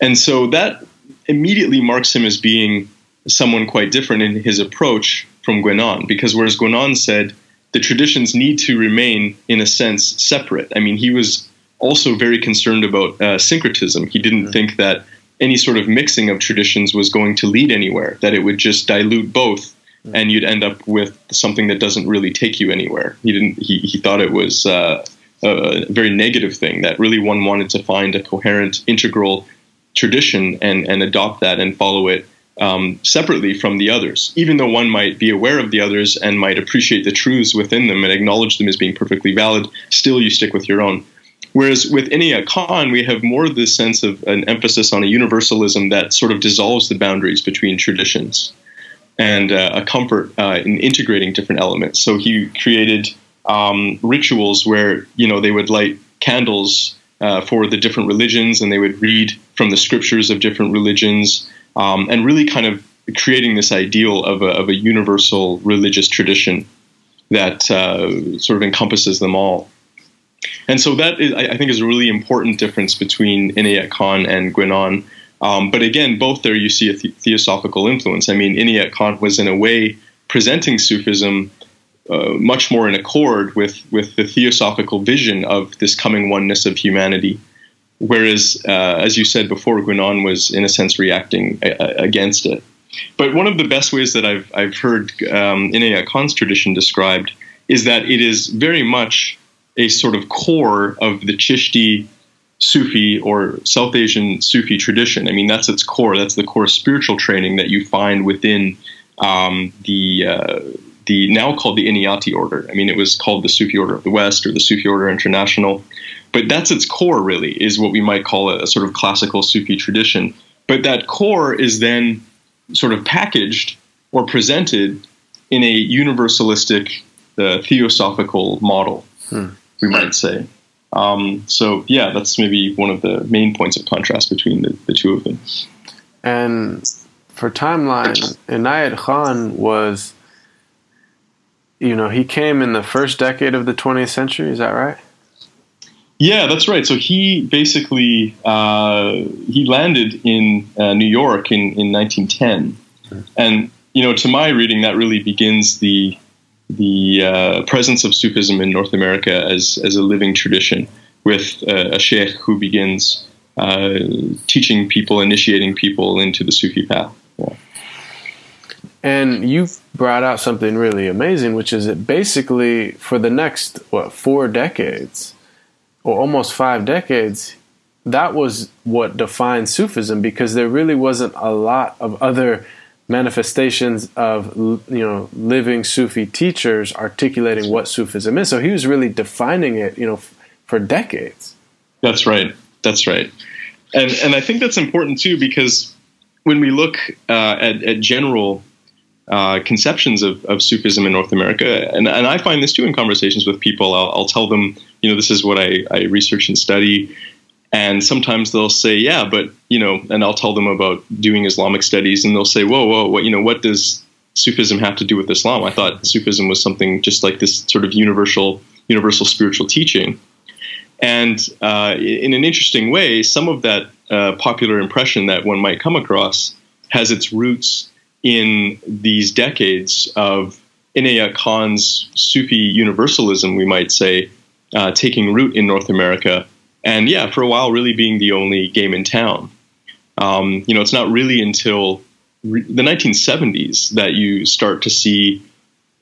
And so that immediately marks him as being someone quite different in his approach from Guénon, because whereas Guénon said the traditions need to remain, in a sense, separate. I mean, he was also very concerned about uh, syncretism. He didn't mm-hmm. think that any sort of mixing of traditions was going to lead anywhere, that it would just dilute both mm-hmm. and you'd end up with something that doesn't really take you anywhere. He didn't he, he thought it was uh, a very negative thing that really one wanted to find a coherent integral tradition and and adopt that and follow it um, separately from the others, even though one might be aware of the others and might appreciate the truths within them and acknowledge them as being perfectly valid, still you stick with your own. Whereas with Inayat Khan, we have more of this sense of an emphasis on a universalism that sort of dissolves the boundaries between traditions and uh, a comfort uh, in integrating different elements. So he created um, rituals where you know they would light candles uh, for the different religions and they would read from the scriptures of different religions um, and really kind of creating this ideal of a, of a universal religious tradition that uh, sort of encompasses them all. And so that is, I think is a really important difference between Inayat Khan and Guénon. Um, but again, both there you see a the- theosophical influence. I mean, Inayat Khan was in a way presenting Sufism uh, much more in accord with, with the theosophical vision of this coming oneness of humanity. Whereas, uh, as you said before, Guénon was in a sense reacting a- against it. But one of the best ways that I've, I've heard um, Inayat Khan's tradition described is that it is very much a sort of core of the Chishti Sufi or South Asian Sufi tradition. I mean, that's its core. That's the core spiritual training that you find within um, the uh, the now called the Inayati order. I mean, it was called the Sufi Order of the West or the Sufi Order International, but that's its core. Really, is what we might call a, a sort of classical Sufi tradition. But that core is then sort of packaged or presented in a universalistic, uh, theosophical model. Hmm we might say. Um, so yeah, that's maybe one of the main points of contrast between the, the two of them. And for timeline, Inayat Khan was, you know, he came in the first decade of the 20th century. Is that right? Yeah, that's right. So he basically uh, he landed in uh, New York in, in 1910, hmm. and you know, to my reading, that really begins the the uh, presence of Sufism in North America as, as a living tradition with uh, a sheikh who begins uh, teaching people, initiating people into the Sufi path. Yeah. And you've brought out something really amazing, which is that basically for the next, what, four decades, or almost five decades, that was what defined Sufism because there really wasn't a lot of other manifestations of you know living Sufi teachers articulating what Sufism is. So he was really defining it, you know, f- for decades. That's right. That's right. And and I think that's important too because when we look uh, at, at, general uh, conceptions of, of, Sufism in North America, and, and I find this too in conversations with people, I'll, I'll tell them, you know, this is what I, I research and study. And sometimes they'll say, yeah, but, you know, and I'll tell them about doing Islamic studies and they'll say, whoa, whoa, what, you know, what does Sufism have to do with Islam? I thought Sufism was something just like this sort of universal, universal spiritual teaching. And uh, in an interesting way, some of that uh, popular impression that one might come across has its roots in these decades of Inayat Khan's Sufi universalism, we might say, uh, taking root in North America and yeah, for a while, really being the only game in town. Um, you know, it's not really until re- the 1970s that you start to see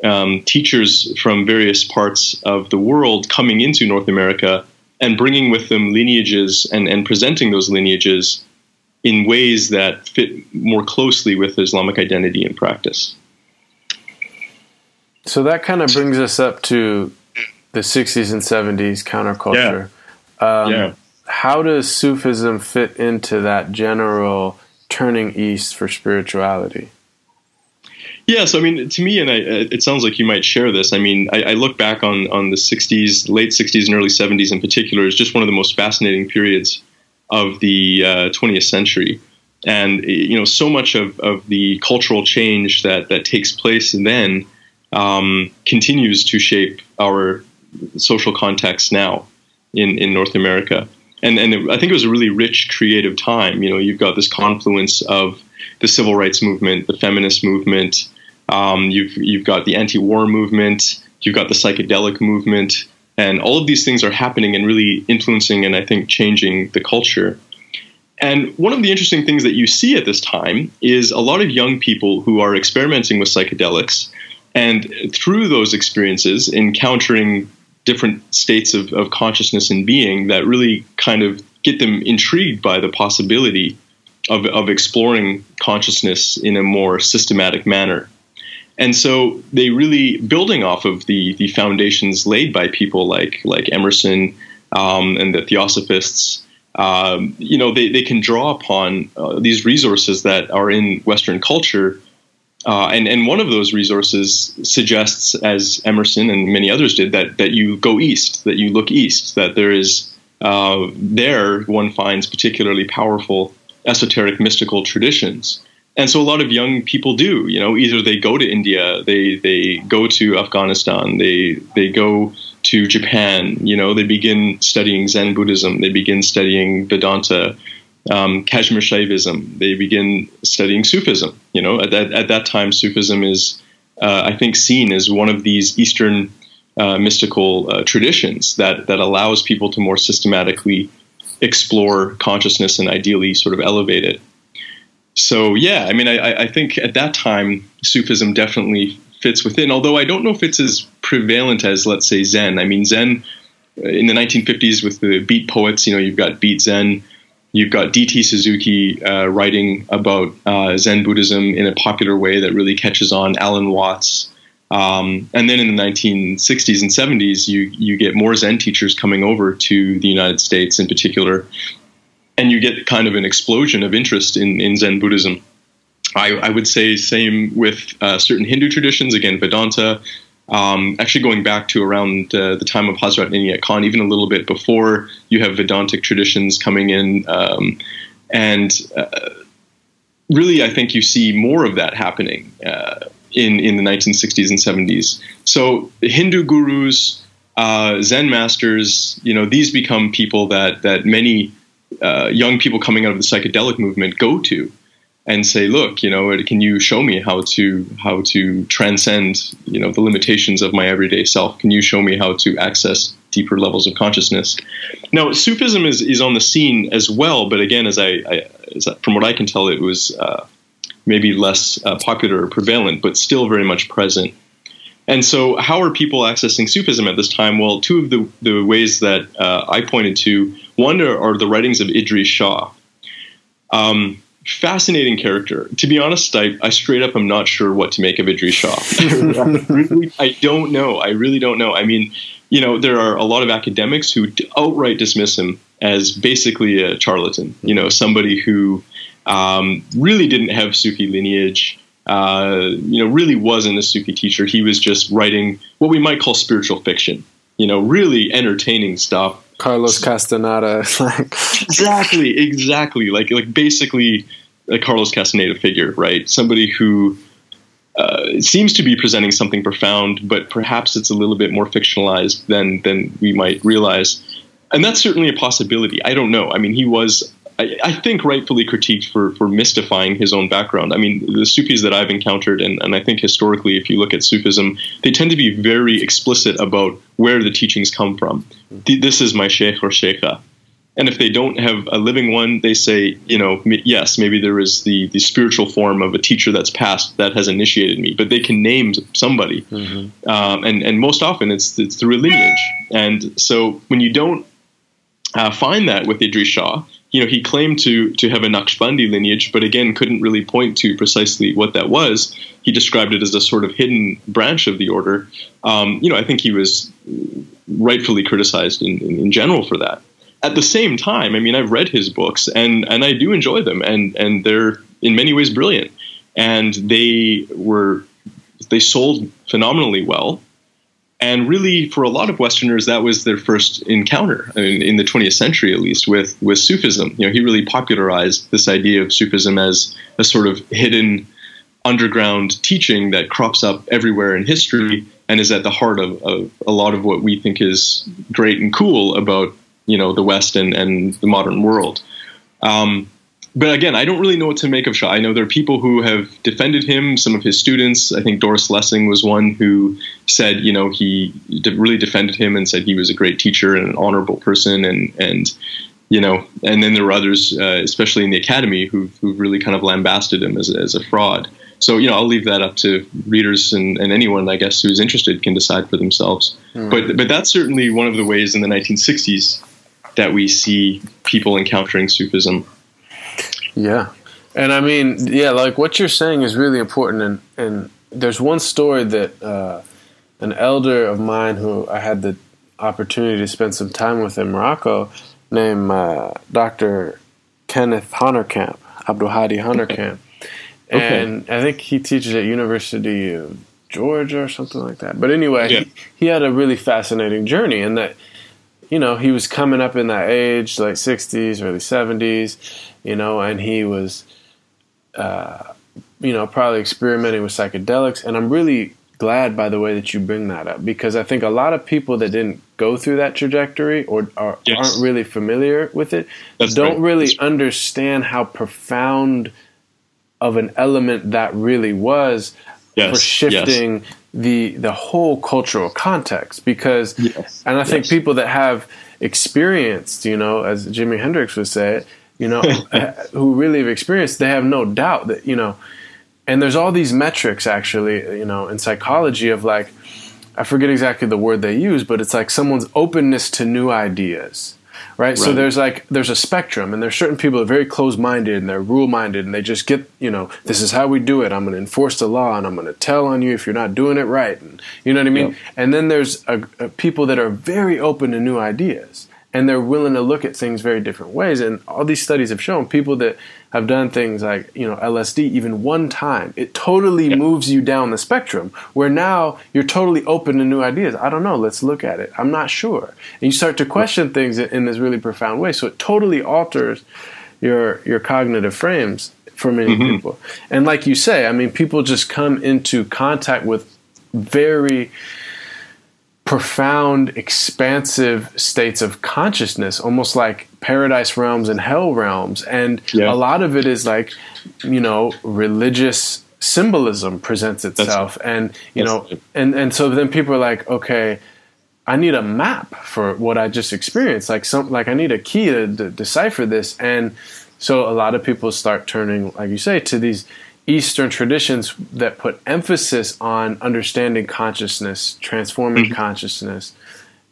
um, teachers from various parts of the world coming into North America and bringing with them lineages and, and presenting those lineages in ways that fit more closely with Islamic identity and practice. So that kind of brings us up to the 60s and 70s counterculture. Yeah. Um, yeah. How does Sufism fit into that general turning east for spirituality? Yes, I mean, to me, and I, it sounds like you might share this. I mean, I, I, look back on on the '60s, late '60s, and early '70s in particular as just one of the most fascinating periods of the uh, 20th century, and you know, so much of, of the cultural change that that takes place then um, continues to shape our social context now in in North America and and it, I think it was a really rich creative time. You know, you've got this confluence of the civil rights movement, the feminist movement. Um, you've you've got the anti-war movement. You've got the psychedelic movement, and all of these things are happening and really influencing and I think changing the culture. And one of the interesting things that you see at this time is a lot of young people who are experimenting with psychedelics, and through those experiences, encountering different states of, of consciousness and being that really kind of get them intrigued by the possibility of, of exploring consciousness in a more systematic manner. And so they really, building off of the, the foundations laid by people like, like Emerson um, and the Theosophists, um, you know, they, they can draw upon uh, these resources that are in Western culture uh, and and one of those resources suggests, as Emerson and many others did, that that you go east, that you look east, that there is uh, there one finds particularly powerful esoteric mystical traditions. And so a lot of young people do, you know, either they go to India, they they go to Afghanistan, they they go to Japan, you know, they begin studying Zen Buddhism, they begin studying Vedanta, um, Kashmir Shaivism. They begin studying Sufism. You know, at that, at that time, Sufism is, uh, I think, seen as one of these Eastern uh, mystical uh, traditions that that allows people to more systematically explore consciousness and ideally sort of elevate it. So yeah, I mean, I, I think at that time Sufism definitely fits within. Although I don't know if it's as prevalent as let's say Zen. I mean, Zen uh, in the 1950s with the beat poets, you know, you've got beat Zen You've got D.T. Suzuki uh, writing about uh, Zen Buddhism in a popular way that really catches on. Alan Watts, um, and then in the 1960s and 70s, you you get more Zen teachers coming over to the United States, in particular, and you get kind of an explosion of interest in, in Zen Buddhism. I, I would say same with uh, certain Hindu traditions. Again, Vedanta, um, actually, going back to around uh, the time of Hazrat Inayat Khan, even a little bit before, you have Vedantic traditions coming in. Um, and uh, really, I think you see more of that happening uh, in, in the 1960s and 70s. So, Hindu gurus, uh, Zen masters, you know, these become people that, that many uh, young people coming out of the psychedelic movement go to and say, look, you know, can you show me how to how to transcend, you know, the limitations of my everyday self? Can you show me how to access deeper levels of consciousness? Now, Sufism is is on the scene as well, but again, as I, I as from what I can tell, it was uh, maybe less uh, popular or prevalent, but still very much present. And so, how are people accessing Sufism at this time? Well, two of the, the ways that uh, I pointed to one are, are, the writings of Idries Shah. Um, fascinating character. To be honest, I, I straight up am not sure what to make of Idries Shah. I don't know. I really don't know. I mean, you know, there are a lot of academics who outright dismiss him as basically a charlatan. You know, somebody who um, really didn't have Sufi lineage. Uh, you know, really wasn't a Sufi teacher. He was just writing what we might call spiritual fiction. You know, really entertaining stuff. Carlos Castaneda, like exactly, exactly, like like basically a Carlos Castaneda figure, right? Somebody who uh, seems to be presenting something profound, but perhaps it's a little bit more fictionalized than than we might realize. And that's certainly a possibility. I don't know. I mean, he was, I, I think, rightfully critiqued for for mystifying his own background. I mean, the Sufis that I've encountered, and, and I think historically, if you look at Sufism, they tend to be very explicit about where the teachings come from. This is my sheikh or sheikha. And if they don't have a living one, they say, you know, yes, maybe there is the, the spiritual form of a teacher that's passed that has initiated me, but they can name somebody. Mm-hmm. Um, and, and most often it's, it's through a lineage. And so when you don't uh, find that with Idries Shah. You know, he claimed to to have a Naqshbandi lineage, but again, couldn't really point to precisely what that was. He described it as a sort of hidden branch of the order. Um, you know, I think he was rightfully criticized in, in, in general for that. At the same time, I mean, I've read his books and and I do enjoy them, and and they're in many ways brilliant, and they were they sold phenomenally well. And really, for a lot of Westerners, that was their first encounter I mean, in the 20th century, at least, with with Sufism. You know, he really popularized this idea of Sufism as a sort of hidden underground teaching that crops up everywhere in history and is at the heart of, of, a lot of what we think is great and cool about you know the West and, and the modern world. Um, but again, I don't really know what to make of Shah. I know there are people who have defended him. Some of his students, I think Doris Lessing was one who said, you know, he really defended him and said he was a great teacher and an honorable person, and and you know, and then there were others, uh, especially in the academy, who who really kind of lambasted him as as a fraud. So you know, I'll leave that up to readers and, and anyone I guess who's interested can decide for themselves. Mm. But but that's certainly one of the ways in the 1960s that we see people encountering Sufism. Yeah, and I mean, yeah, like what you're saying is really important. And and there's one story that uh, an elder of mine who I had the opportunity to spend some time with in Morocco, named uh, Dr. Kenneth Honerkamp, Abdul Hadi Honerkamp. Okay. And I think he teaches at University of Georgia or something like that. But anyway, yeah. he, he had a really fascinating journey in that, you know, he was coming up in that age, like 60s, early 70s, you know, and he was, uh, you know, probably experimenting with psychedelics. And I'm really glad, by the way, that you bring that up because I think a lot of people that didn't go through that trajectory or are, yes. aren't really familiar with it That's don't right. really That's understand how profound – of an element that really was yes, for shifting yes. the the whole cultural context because and I think people that have experienced, you know, as Jimi Hendrix would say, you know, uh, who really have experienced, they have no doubt that, you know, and there's all these metrics actually, you know, in psychology of like I forget exactly the word they use, but it's like someone's openness to new ideas right? right? So there's like there's a spectrum, and there's certain people that are very closed-minded and they're rule-minded, and they just get you know this is how we do it. I'm going to enforce the law, and I'm going to tell on you if you're not doing it right, and you know what I mean. Yep. And then there's a, a people that are very open to new ideas, and they're willing to look at things very different ways. And all these studies have shown people that have done things like you know LSD even one time, it totally yep. moves you down the spectrum. Where now you're totally open to new ideas. I don't know. Let's look at it. I'm not sure. And you start to question things in this really profound way. So it totally alters your your cognitive frames for many mm-hmm. people. And like you say, I mean, people just come into contact with very profound, expansive states of consciousness, almost like paradise realms and hell realms. And yeah. a lot of it is like, you know, religious symbolism presents itself. Right. And, you That's know, right. and, and so then people are like, okay, I need a map for what I just experienced. Like some, like I need a key to, to decipher this. And so a lot of people start turning, like you say, to these Eastern traditions that put emphasis on understanding consciousness, transforming mm-hmm. consciousness,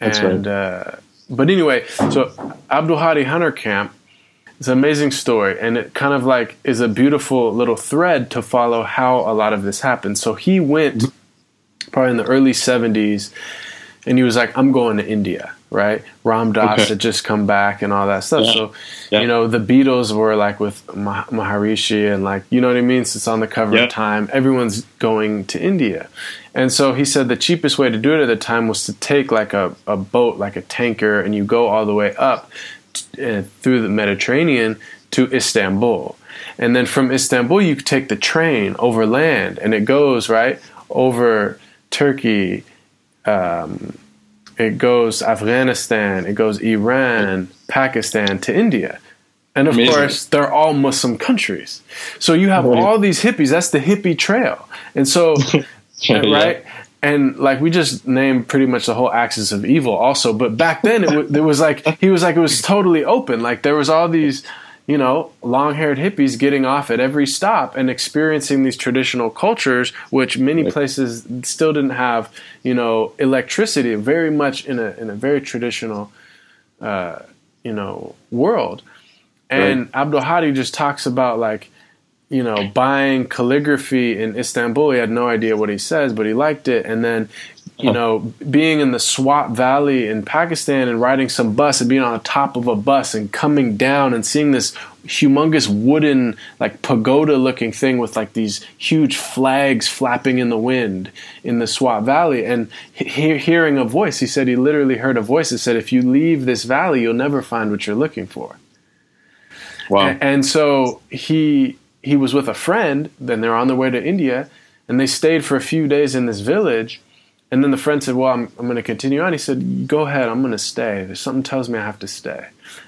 and right. uh, but anyway, so Abdul Hadi Camp—it's an amazing story, and it kind of like is a beautiful little thread to follow how a lot of this happened. So he went mm-hmm. probably in the early '70s, and he was like, "I'm going to India." right? Ram Dass okay. had just come back and all that stuff. Yeah. So, yeah. you know, the Beatles were like with Maharishi and like, you know what I mean? Since it's on the cover yeah. of Time, everyone's going to India. And so he said the cheapest way to do it at the time was to take like a, a boat, like a tanker, and you go all the way up t- uh, through the Mediterranean to Istanbul. And then from Istanbul, you take the train over land and it goes, right, over Turkey, um, it goes Afghanistan, it goes Iran, Pakistan to India. And of Amazing. course, they're all Muslim countries. So you have all these hippies. That's the hippie trail. And so, yeah. right? And like we just named pretty much the whole axis of evil also. But back then, it, w- it was like, he was like, it was totally open. Like there was all these you know, long haired hippies getting off at every stop and experiencing these traditional cultures, which many places still didn't have, you know, electricity, very much in a, in a very traditional, uh, you know world. And right. Abdul Hadi just talks about like you know, buying calligraphy in Istanbul. He had no idea what he says, but he liked it. And then, you know, being in the Swat Valley in Pakistan and riding some bus and being on the top of a bus and coming down and seeing this humongous wooden, like pagoda looking thing with like these huge flags flapping in the wind in the Swat Valley. And he- hearing a voice, he said he literally heard a voice that said, if you leave this valley, you'll never find what you're looking for. Wow. and, and so he he was with a friend. Then they're on their way to India, and they stayed for a few days in this village. And then the friend said, "Well, I'm, I'm going to continue on." He said, "Go ahead. I'm going to stay. There's something tells me I have to stay."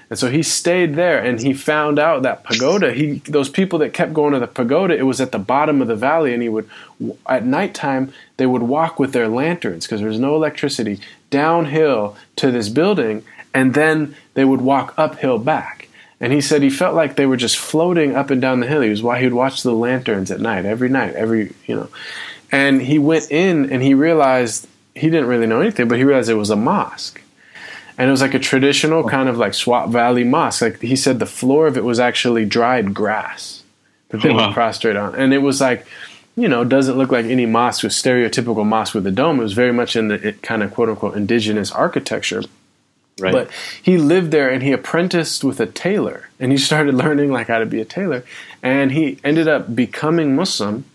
And so he stayed there, and he found out that pagoda. He those people that kept going to the pagoda, it was at the bottom of the valley, and he would at nighttime they would walk with their lanterns because there was no electricity downhill to this building, and then they would walk uphill back. And he said he felt like they were just floating up and down the hill. He was why he would watch the lanterns at night, every night, every you know. And he went in and he realized he didn't really know anything, but he realized it was a mosque. And it was like a traditional kind of like Swat Valley mosque. Like he said the floor of it was actually dried grass that they wow. would prostrate on. And it was like, you know, doesn't look like any mosque with stereotypical mosque with a dome. It was very much in the kind of quote unquote indigenous architecture. Right. But he lived there and he apprenticed with a tailor and he started learning like how to be a tailor and he ended up becoming Muslim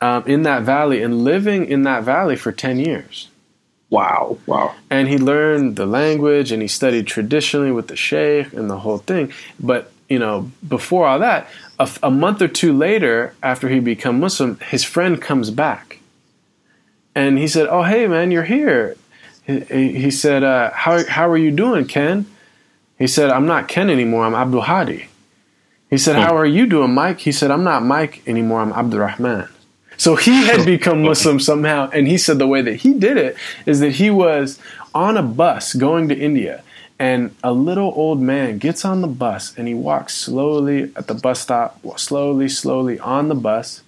um, in that valley and living in that valley for 10 years. Wow, wow. And he learned the language and he studied traditionally with the sheikh and the whole thing. But, you know, before all that, a, a month or two later, after he become Muslim, his friend comes back. And he said, Oh, hey, man, you're here he, he said, uh, how, how are you doing, Ken? He said, I'm not Ken anymore. I'm Abdul Hadi. He said, How are you doing, Mike? He said, I'm not Mike anymore. I'm Abdul Rahman. So he had become Muslim somehow. And he said the way that he did it is that he was on a bus going to India. And a little old man gets on the bus and he walks slowly at the bus stop, slowly, slowly on the bus.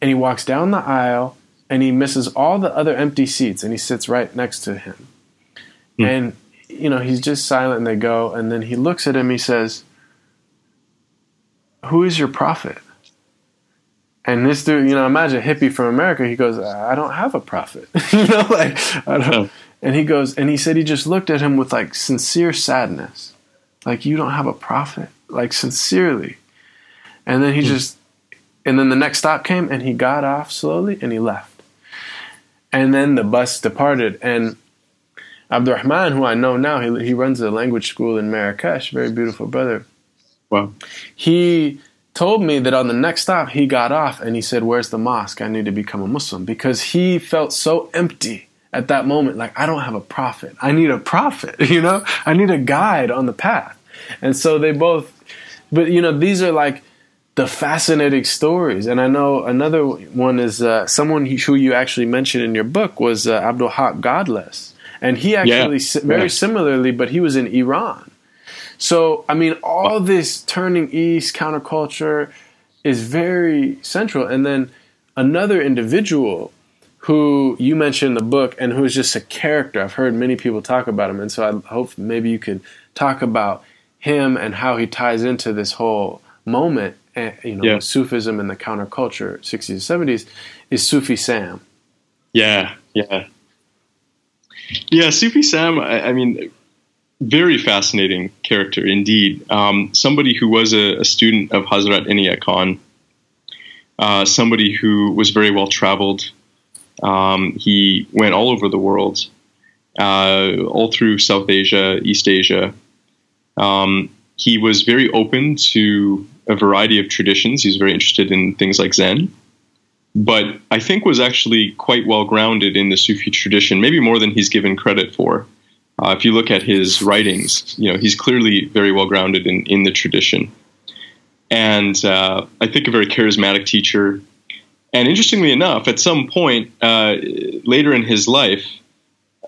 And he walks down the aisle and he misses all the other empty seats and he sits right next to him. Mm. And you know, he's just silent and they go and then he looks at him he says, "Who is your prophet?" And this dude, you know, imagine a hippie from America, he goes, "I don't have a prophet." you know, like I don't. And he goes and he said he just looked at him with like sincere sadness. Like you don't have a prophet, like sincerely. And then he mm. just and then the next stop came and he got off slowly and he left. And then the bus departed. And Abdurrahman, who I know now, he, he runs a language school in Marrakesh, very beautiful brother. Wow. He told me that on the next stop, he got off and he said, Where's the mosque? I need to become a Muslim because he felt so empty at that moment. Like, I don't have a prophet. I need a prophet, you know? I need a guide on the path. And so they both, but you know, these are like the fascinating stories. And I know another one is uh, someone who you actually mentioned in your book was uh, Abdul Haq Godless. And he actually, yeah. very yeah. similarly, but he was in Iran. So, I mean, all this turning east counterculture is very central. And then another individual who you mentioned in the book and who's just a character. I've heard many people talk about him. And so I hope maybe you could talk about him and how he ties into this whole moment eh, you know, yeah. Sufism and the counterculture, 60s and 70s, is Sufi Sam. Yeah, yeah. Yeah, Sufi Sam, I, I mean, very fascinating character indeed. Um, somebody who was a, a, student of Hazrat Inayat Khan, uh, somebody who was very well traveled. Um, he went all over the world, uh, all through South Asia, East Asia. Um, he was very open to a variety of traditions. He's very interested in things like Zen, but I think was actually quite well grounded in the Sufi tradition, maybe more than he's given credit for. Uh, if you look at his writings, you know he's clearly very well grounded in in the tradition, and uh, I think a very charismatic teacher. And interestingly enough, at some point uh, later in his life,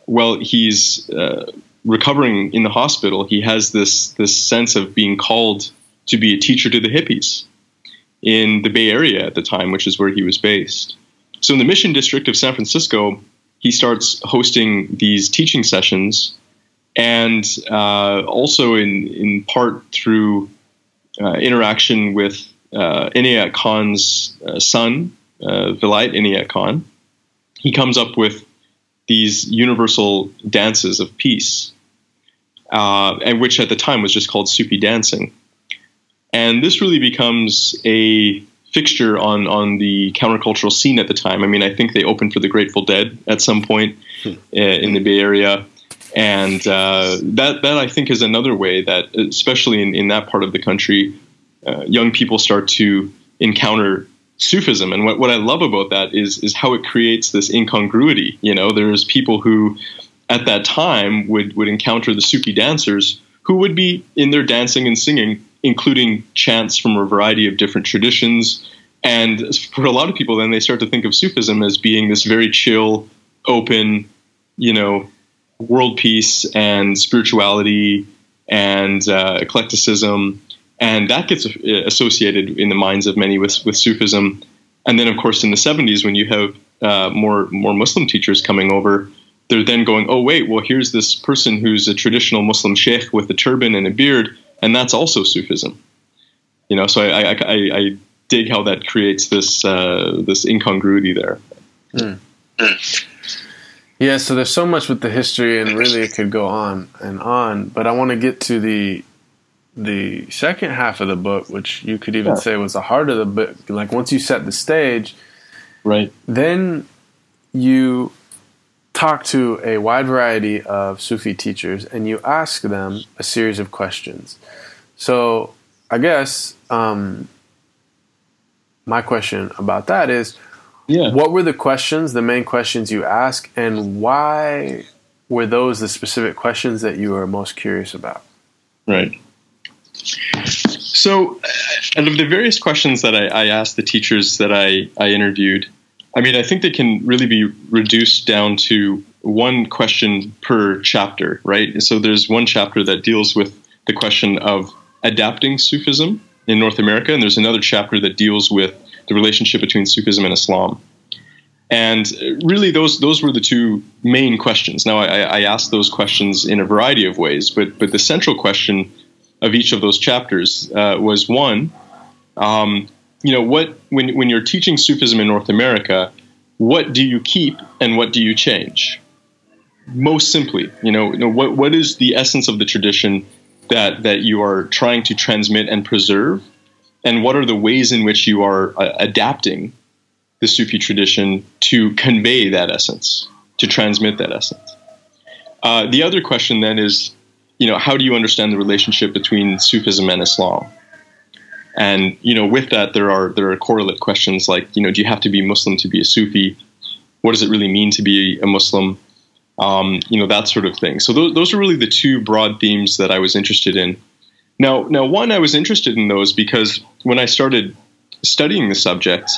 while he's uh, recovering in the hospital. He has this this sense of being called to be a teacher to the hippies in the Bay Area at the time, which is where he was based. So in the Mission District of San Francisco, he starts hosting these teaching sessions, and uh, also in in part through uh, interaction with uh, Inayat Khan's uh, son, uh, Vilayat Inayat Khan. He comes up with these universal dances of peace, uh, and which at the time was just called Sufi dancing. And this really becomes a fixture on on the countercultural scene at the time. I mean, I think they opened for the Grateful Dead at some point hmm. uh, in the Bay Area, and uh, that that I think is another way that, especially in, in that part of the country, uh, young people start to encounter Sufism. And what, what I love about that is is how it creates this incongruity. You know, there's people who at that time would would encounter the Sufi dancers who would be in their dancing and singing including chants from a variety of different traditions. And for a lot of people, then they start to think of Sufism as being this very chill, open, you know, world peace and spirituality and uh, eclecticism. And that gets associated in the minds of many with, with Sufism. And then, of course, in the 70s, when you have uh, more more Muslim teachers coming over, they're then going, oh, wait, well, here's this person who's a traditional Muslim sheikh with a turban and a beard and that's also Sufism. You know, so I, I, I, I dig how that creates this uh, this incongruity there. Mm. Yeah, so there's so much with the history, and really it could go on and on. But I want to get to the the second half of the book, which you could even yeah. say was the heart of the book. Like once you set the stage, right? Then you talk to a wide variety of Sufi teachers and you ask them a series of questions. So, I guess um, my question about that is yeah. what were the questions, the main questions you ask, and why were those the specific questions that you were most curious about? Right. So, out of the various questions that I, I asked the teachers that I, I interviewed, I mean, I think they can really be reduced down to one question per chapter, right? So there's one chapter that deals with the question of adapting Sufism in North America, and there's another chapter that deals with the relationship between Sufism and Islam. And really, those those were the two main questions. Now, I, I asked those questions in a variety of ways, but but the central question of each of those chapters uh, was one, um, you know, what when when you're teaching Sufism in North America, what do you keep and what do you change? Most simply, you know, you know what what is the essence of the tradition that that you are trying to transmit and preserve, and what are the ways in which you are uh, adapting the Sufi tradition to convey that essence, to transmit that essence. Uh, the other question then is, you know, how do you understand the relationship between Sufism and Islam? And you know, with that, there are there are correlate questions like, you know, do you have to be Muslim to be a Sufi? What does it really mean to be a Muslim? Um, you know, that sort of thing. So those, those are really the two broad themes that I was interested in. Now, now, one, I was interested in those because when I started studying the subject,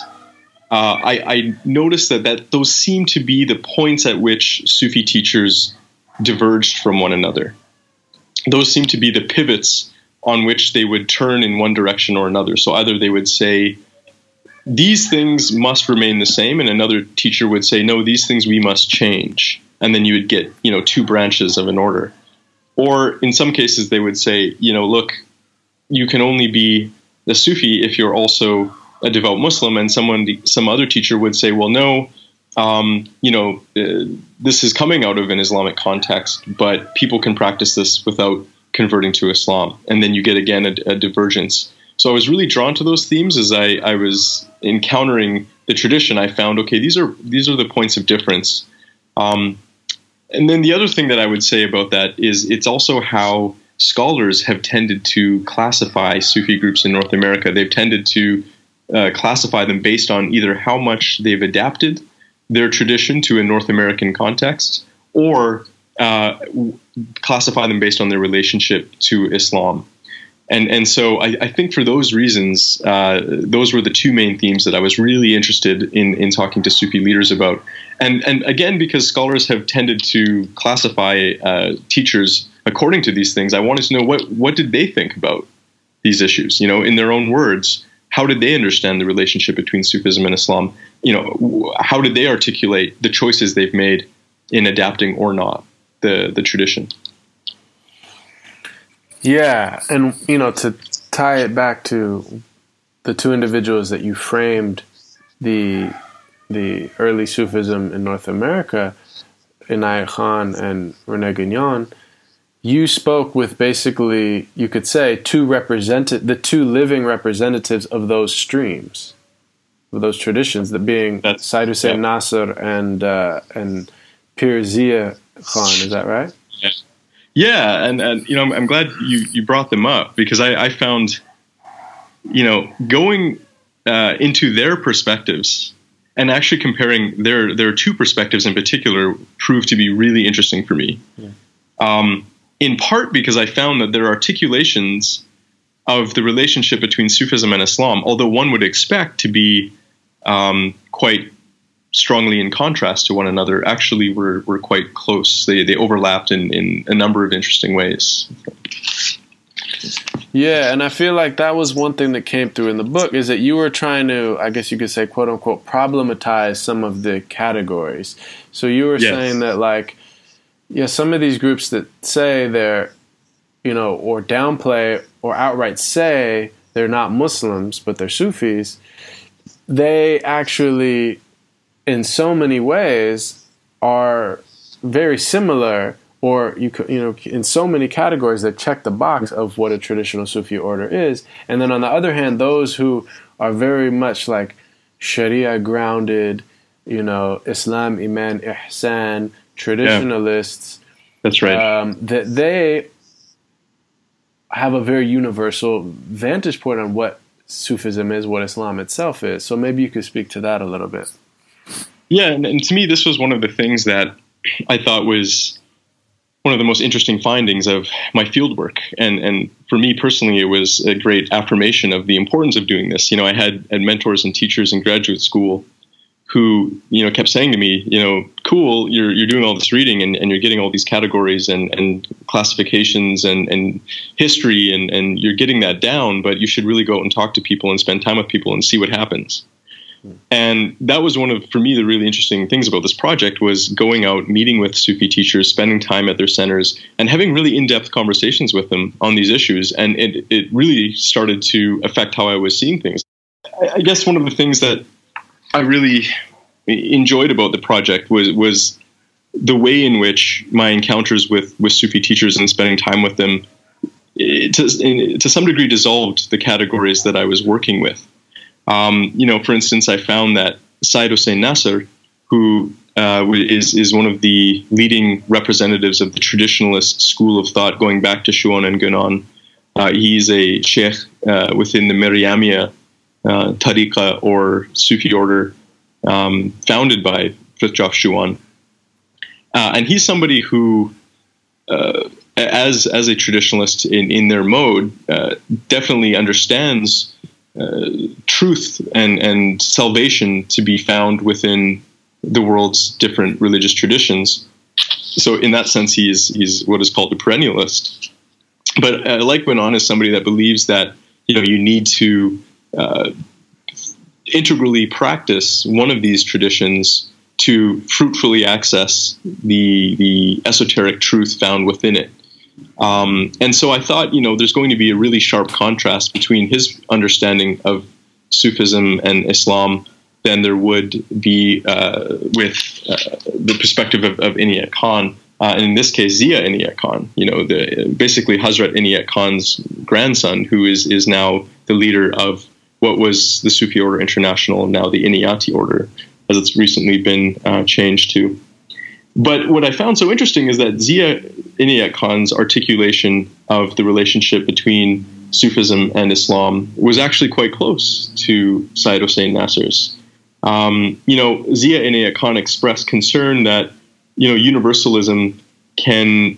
uh, I, I, noticed that, that those seem to be the points at which Sufi teachers diverged from one another. Those seem to be the pivots on which they would turn in one direction or another. So either they would say, these things must remain the same, and another teacher would say, no, these things we must change. And then you would get, you know, two branches of an order. Or in some cases, they would say, you know, look, you can only be a Sufi if you're also a devout Muslim. And someone, some other teacher would say, well, no, um, you know, uh, this is coming out of an Islamic context, but people can practice this without converting to Islam, and then you get again a, a divergence. So I was really drawn to those themes as I, I was encountering the tradition. I found okay, these are these are the points of difference. Um, and then the other thing that I would say about that is it's also how scholars have tended to classify Sufi groups in North America. They've tended to uh, classify them based on either how much they've adapted their tradition to a North American context or uh, classify them based on their relationship to Islam. And, and so I, I think for those reasons, uh, those were the two main themes that I was really interested in, in talking to Sufi leaders about. And, and again, because scholars have tended to classify uh, teachers according to these things, I wanted to know what, what did they think about these issues? You know, in their own words, how did they understand the relationship between Sufism and Islam? You know, how did they articulate the choices they've made in adapting or not? the the tradition. Yeah, and you know to tie it back to the two individuals that you framed the the early Sufism in North America, Inayat Khan and Rene Guénon, you spoke with basically you could say two represented the two living representatives of those streams, of those traditions, that being That's, Seyyed Hossein yeah. Nasr and uh, and Pir Zia Khan. Is that right? Yeah, yeah and, and you know I'm, I'm glad you you brought them up because I, I found you know going uh, into their perspectives and actually comparing their their two perspectives in particular proved to be really interesting for me. Yeah. Um, in part because I found that their articulations of the relationship between Sufism and Islam, although one would expect to be um, quite strongly in contrast to one another, actually were, were quite close. They, they overlapped in, in a number of interesting ways. Yeah, and I feel like that was one thing that came through in the book is that you were trying to, I guess you could say, quote unquote, problematize some of the categories. So you were yes. saying that, like, yeah, some of these groups that say they're, you know, or downplay or outright say they're not Muslims, but they're Sufis, they actually, in so many ways, are very similar or you you know in so many categories that check the box of what a traditional Sufi order is, and then on the other hand, those who are very much like Sharia grounded, you know, Islam, Iman, Ihsan, traditionalists. Yeah. That's right. Um, that they have a very universal vantage point on what Sufism is, what Islam itself is. So maybe you could speak to that a little bit. Yeah, and, and to me, this was one of the things that I thought was one of the most interesting findings of my fieldwork. And and for me personally, it was a great affirmation of the importance of doing this. You know, I had, had mentors and teachers in graduate school who you know kept saying to me, you know, cool, you're you're doing all this reading and, and you're getting all these categories and, and classifications and, and history and, and you're getting that down, but you should really go out and talk to people and spend time with people and see what happens. Hmm. And that was one of, for me, the really interesting things about this project was going out, meeting with Sufi teachers, spending time at their centers, and having really in-depth conversations with them on these issues. And it, it really started to affect how I was seeing things. I guess one of the things that I really enjoyed about the project was was the way in which my encounters with with Sufi teachers and spending time with them to, to some degree dissolved the categories that I was working with. Um, you know, for instance, I found that Seyyed Hossein Nasr, who uh, is is one of the leading representatives of the traditionalist school of thought going back to Schuon and Guénon. Uh, he's a sheikh uh, within the Maryamiyya uh, tariqa or Sufi order um, founded by Frithjof Schuon. Uh, and he's somebody who, uh, as as a traditionalist in, in their mode, uh, definitely understands uh, truth and, and salvation to be found within the world's different religious traditions. So, in that sense, he's he's what is called a perennialist. But uh, like Guénon is somebody that believes that you know you need to uh, integrally practice one of these traditions to fruitfully access the the esoteric truth found within it. Um, and so I thought, you know, there's going to be a really sharp contrast between his understanding of Sufism and Islam than there would be uh, with uh, the perspective of, of Inayat Khan. Uh, and in this case, Zia Inayat Khan, you know, the, basically Hazrat Inayat Khan's grandson, who is, is now the leader of what was the Sufi Order International, now the Inayati Order, as it's recently been uh, changed to. But what I found so interesting is that Zia Inayat Khan's articulation of the relationship between Sufism and Islam was actually quite close to Seyyed Hossein Nasr's. Um, you know, Zia Inayat Khan expressed concern that, you know, universalism can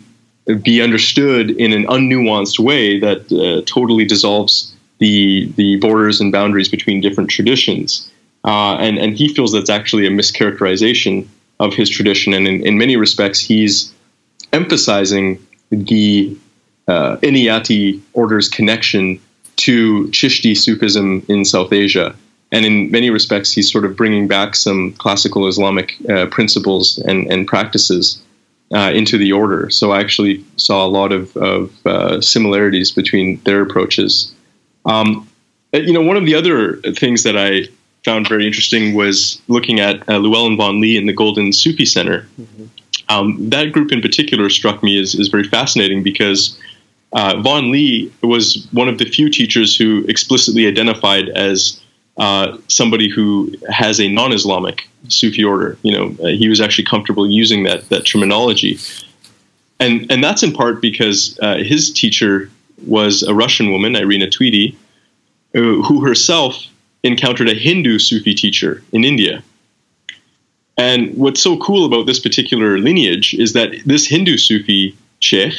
be understood in an unnuanced way that uh, totally dissolves the the borders and boundaries between different traditions. Uh, and and he feels that's actually a mischaracterization of his tradition, and in, in many respects, he's emphasizing the uh, order's connection to Chishti Sufism in South Asia. And in many respects, he's sort of bringing back some classical Islamic uh, principles and, and practices uh, into the order. So I actually saw a lot of, of uh, similarities between their approaches. Um, uh, you know, one of the other things that I found very interesting was looking at uh, Llewellyn Vaughan-Lee in the Golden Sufi Center. Mm-hmm. Um, that group in particular struck me as, as very fascinating because uh, Vaughan-Lee was one of the few teachers who explicitly identified as uh, somebody who has a non-Islamic Sufi order. You know, uh, he was actually comfortable using that that terminology, and and that's in part because uh, his teacher was a Russian woman, Irina Tweedy, uh, who herself encountered a Hindu Sufi teacher in India. And what's so cool about this particular lineage is that this Hindu Sufi sheikh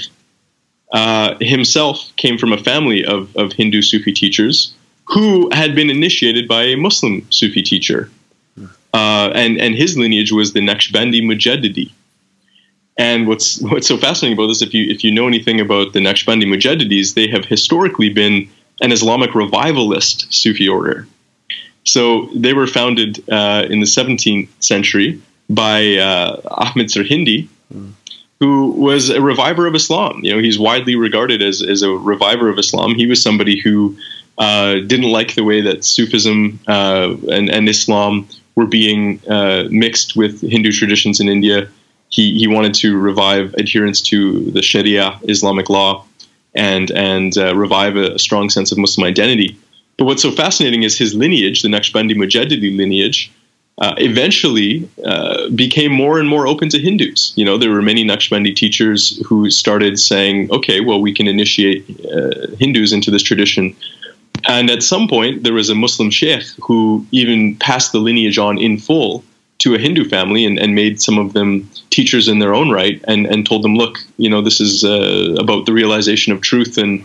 uh, himself came from a family of, of Hindu Sufi teachers who had been initiated by a Muslim Sufi teacher. Uh, and, and his lineage was the Naqshbandi Mujaddidi. And what's what's so fascinating about this, if you if you know anything about the Naqshbandi Mujaddidis, they have historically been an Islamic revivalist Sufi order. So they were founded uh, in the 17th century by uh, Ahmed Sirhindi, mm. who was a reviver of Islam. You know, he's widely regarded as, as a reviver of Islam. He was somebody who uh, didn't like the way that Sufism uh, and, and, Islam were being uh, mixed with Hindu traditions in India. He, he wanted to revive adherence to the Sharia Islamic law and and uh, revive a, a, strong sense of Muslim identity. But what's so fascinating is his lineage, the Naqshbandi Mujaddidi lineage, uh, eventually uh, became more and more open to Hindus. You know, there were many Naqshbandi teachers who started saying, okay, well, we can initiate uh, Hindus into this tradition. And at some point, there was a Muslim sheikh who even passed the lineage on in full to a Hindu family and, and made some of them teachers in their own right and, and told them, look, you know, this is uh, about the realization of truth and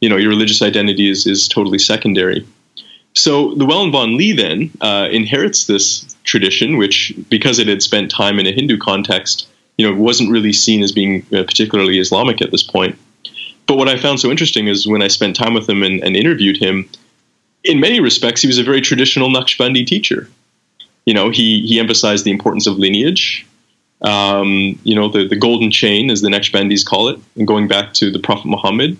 you know your religious identity is is totally secondary. So Llewellyn Vaughan-Lee then uh, inherits this tradition, which because it had spent time in a Hindu context, you know, wasn't really seen as being uh, particularly Islamic at this point. But what I found so interesting is when I spent time with him and, and interviewed him, in many respects, he was a very traditional Naqshbandi teacher. You know, he he emphasized the importance of lineage. Um, you know, the, the golden chain, as the Naqshbandis call it, and going back to the Prophet Muhammad.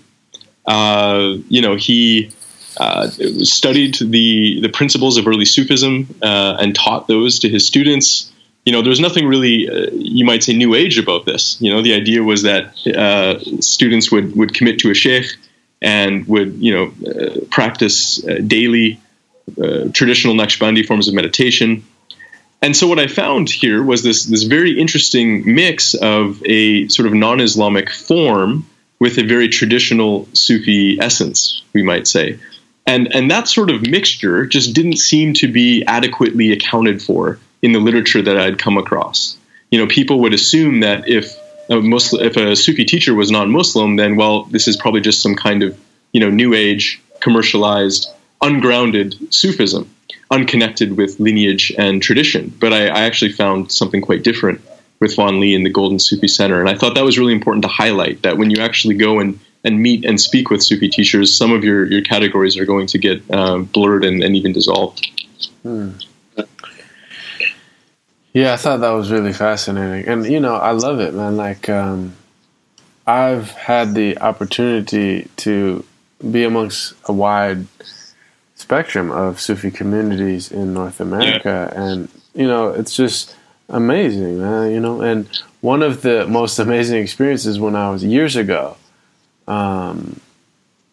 Uh, you know, he uh, studied the the principles of early Sufism uh, and taught those to his students. You know, there's nothing really, uh, you might say, new age about this. You know, the idea was that uh, students would would commit to a sheikh and would, you know, practice daily traditional Naqshbandi forms of meditation. And so what I found here was this this very interesting mix of a sort of non-Islamic form with a very traditional Sufi essence, we might say. And, and that sort of mixture just didn't seem to be adequately accounted for in the literature that I'd come across. You know, people would assume that if a Muslim, if a Sufi teacher was non-Muslim, then well, this is probably just some kind of you know new age, commercialized, ungrounded Sufism, unconnected with lineage and tradition. But I, I actually found something quite different with Vaughan-Lee in the Golden Sufi Center. And I thought that was really important to highlight that when you actually go and, and meet and speak with Sufi teachers, some of your, your categories are going to get uh, blurred and, and, even dissolved. Hmm. Yeah, I thought that was really fascinating. And, you know, I love it, man. Like, um, I've had the opportunity to be amongst a wide spectrum of Sufi communities in North America. Yeah. And, you know, it's just amazing, man. You know, and one of the most amazing experiences when I was years ago, um,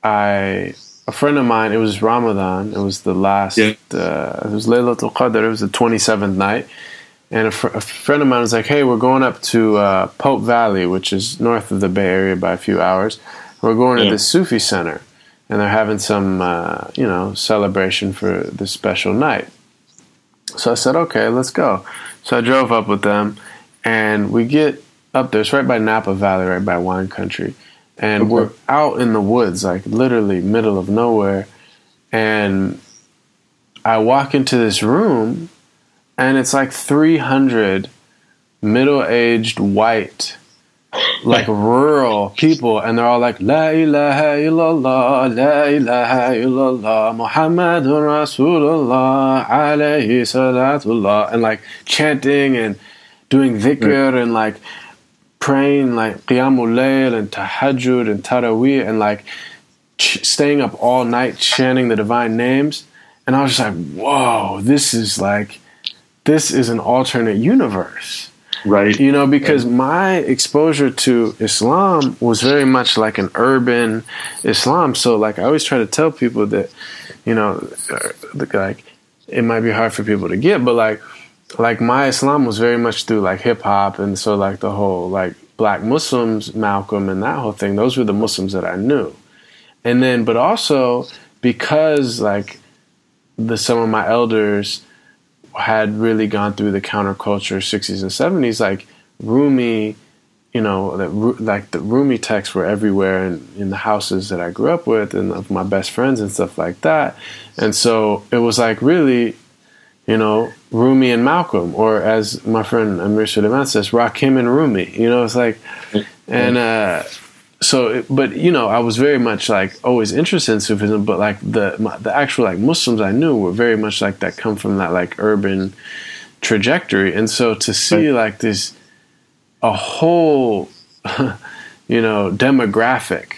I a friend of mine. It was Ramadan. It was the last. Yeah. Uh, it was Laylatul Qadr. It was the twenty seventh night, and a, fr- a, friend of mine was like, "Hey, we're going up to uh, Pope Valley, which is north of the Bay Area by a few hours. We're going yeah. to the Sufi Center." And they're having some, uh, you know, celebration for this special night. So I said, okay, let's go. So I drove up with them, and we get up there. It's right by Napa Valley, right by wine country, and okay. we're out in the woods, like literally middle of nowhere. And I walk into this room, and it's like 300 middle-aged white like rural people, and they're all like La ilaha illallah, La ilaha illallah, Muhammadun Rasulullah, alayhi salatullah, and like chanting and doing dhikr and like praying like Qiyamul Layl and Tahajjud and Taraweeh and like ch- staying up all night chanting the divine names. And I was just like, whoa, this is like, this is an alternate universe. Right. You know, because my exposure to Islam was very much like an urban Islam. So, like, I always try to tell people that, you know, uh, like, it might be hard for people to get, but like, like my Islam was very much through like hip hop, and so like the whole like black Muslims, Malcolm, and that whole thing. Those were the Muslims that I knew, and then but also because like the some of my elders had really gone through the counterculture 60s and 70s like Rumi you know that like the Rumi texts were everywhere in, in the houses that I grew up with and of my best friends and stuff like that. And so it was like really you know Rumi and Malcolm or as my friend Amir Sulaiman says Rakim and Rumi you know it's like and uh so but you know i was very much like always interested in sufism but like the my, the actual like muslims i knew were very much like that come from that like urban trajectory. And so to see like this a whole you know demographic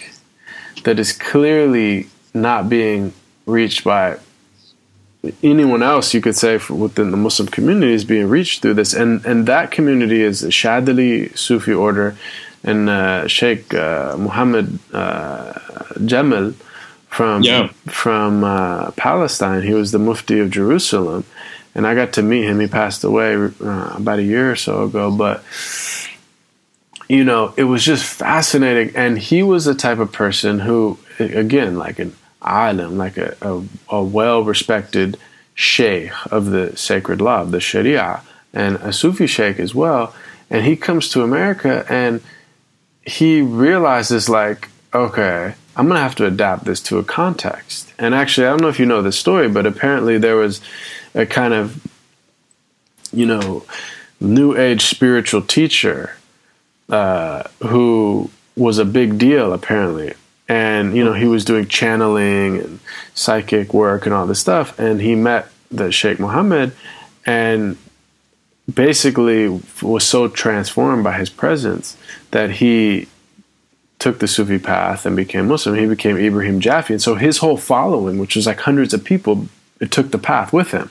that is clearly not being reached by anyone else you could say within the muslim community is being reached through this. And and that community is the shadili sufi order and uh, Sheikh uh, Muhammad uh, Jamal from Yeah. from uh, Palestine. He was the Mufti of Jerusalem, and I got to meet him. He passed away uh, about a year or so ago, but you know, it was just fascinating. And he was the type of person who, again, like an alim, like a, a, a well respected sheikh of the sacred law, of the Sharia, and a Sufi sheikh as well. And he comes to America and he realizes, like, okay, I'm to have to adapt this to a context. And actually, I don't know if you know the story, but apparently there was a kind of, you know, new age spiritual teacher uh, who was a big deal apparently and you know he was doing channeling and psychic work and all this stuff and he met the sheikh muhammad and basically was so transformed by his presence that he took the sufi path and became muslim he became ibrahim jaffe and so his whole following which was like hundreds of people it took the path with him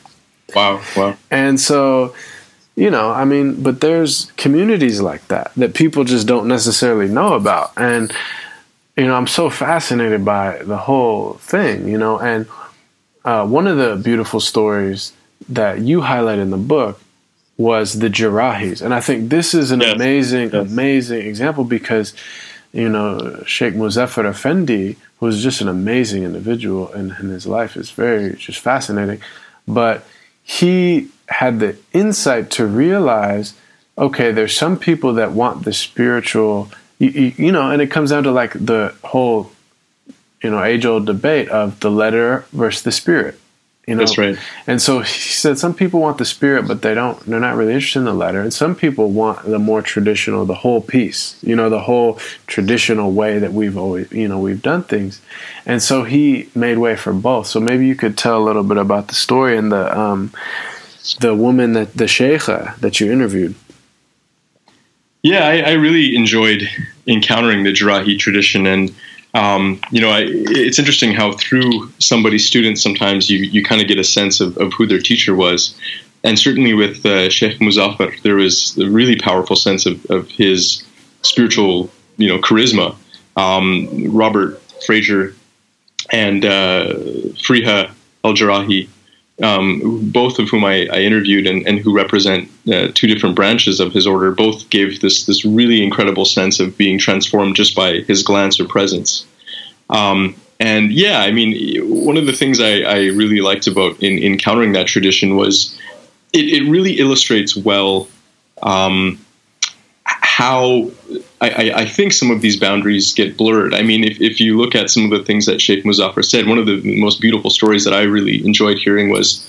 Wow. Wow. and so, you know, I mean, but there's communities like that that people just don't necessarily know about. And, you know, I'm so fascinated by the whole thing, you know. And uh, one of the beautiful stories that you highlight in the book was the Jarahis. And I think this is an Yes. amazing, Yes. amazing example because, you know, Sheikh Muzaffar Effendi was just an amazing individual and, and his life is very just fascinating. But he had the insight to realize okay there's some people that want the spiritual you, you, you know and it comes down to like the whole you know age old debate of the letter versus the spirit you know? That's right. and so he said some people want the spirit but they don't they're not really interested in the letter and some people want the more traditional the whole piece you know the whole traditional way that we've always you know we've done things. And so he made way for both. So maybe you could tell a little bit about the story and the um the woman that the sheikha that you interviewed. Yeah, I, I really enjoyed encountering the Jarahi tradition, and um, you know, I, it's interesting how through somebody's students, sometimes you you kind of get a sense of, of who their teacher was, and certainly with uh, Sheikh Muzaffar, there was a really powerful sense of, of his spiritual, you know, charisma. Um, Robert Fraser and uh, Fariha Al Jarahi um, both of whom I, I interviewed and, and who represent uh, two different branches of his order, both gave this this really incredible sense of being transformed just by his glance or presence. Um, and yeah, I mean, one of the things I, I really liked about in, encountering that tradition was it, it really illustrates well um, how I, I, think some of these boundaries get blurred. I mean, if, if you look at some of the things that Sheikh Muzaffar said, one of the most beautiful stories that I really enjoyed hearing was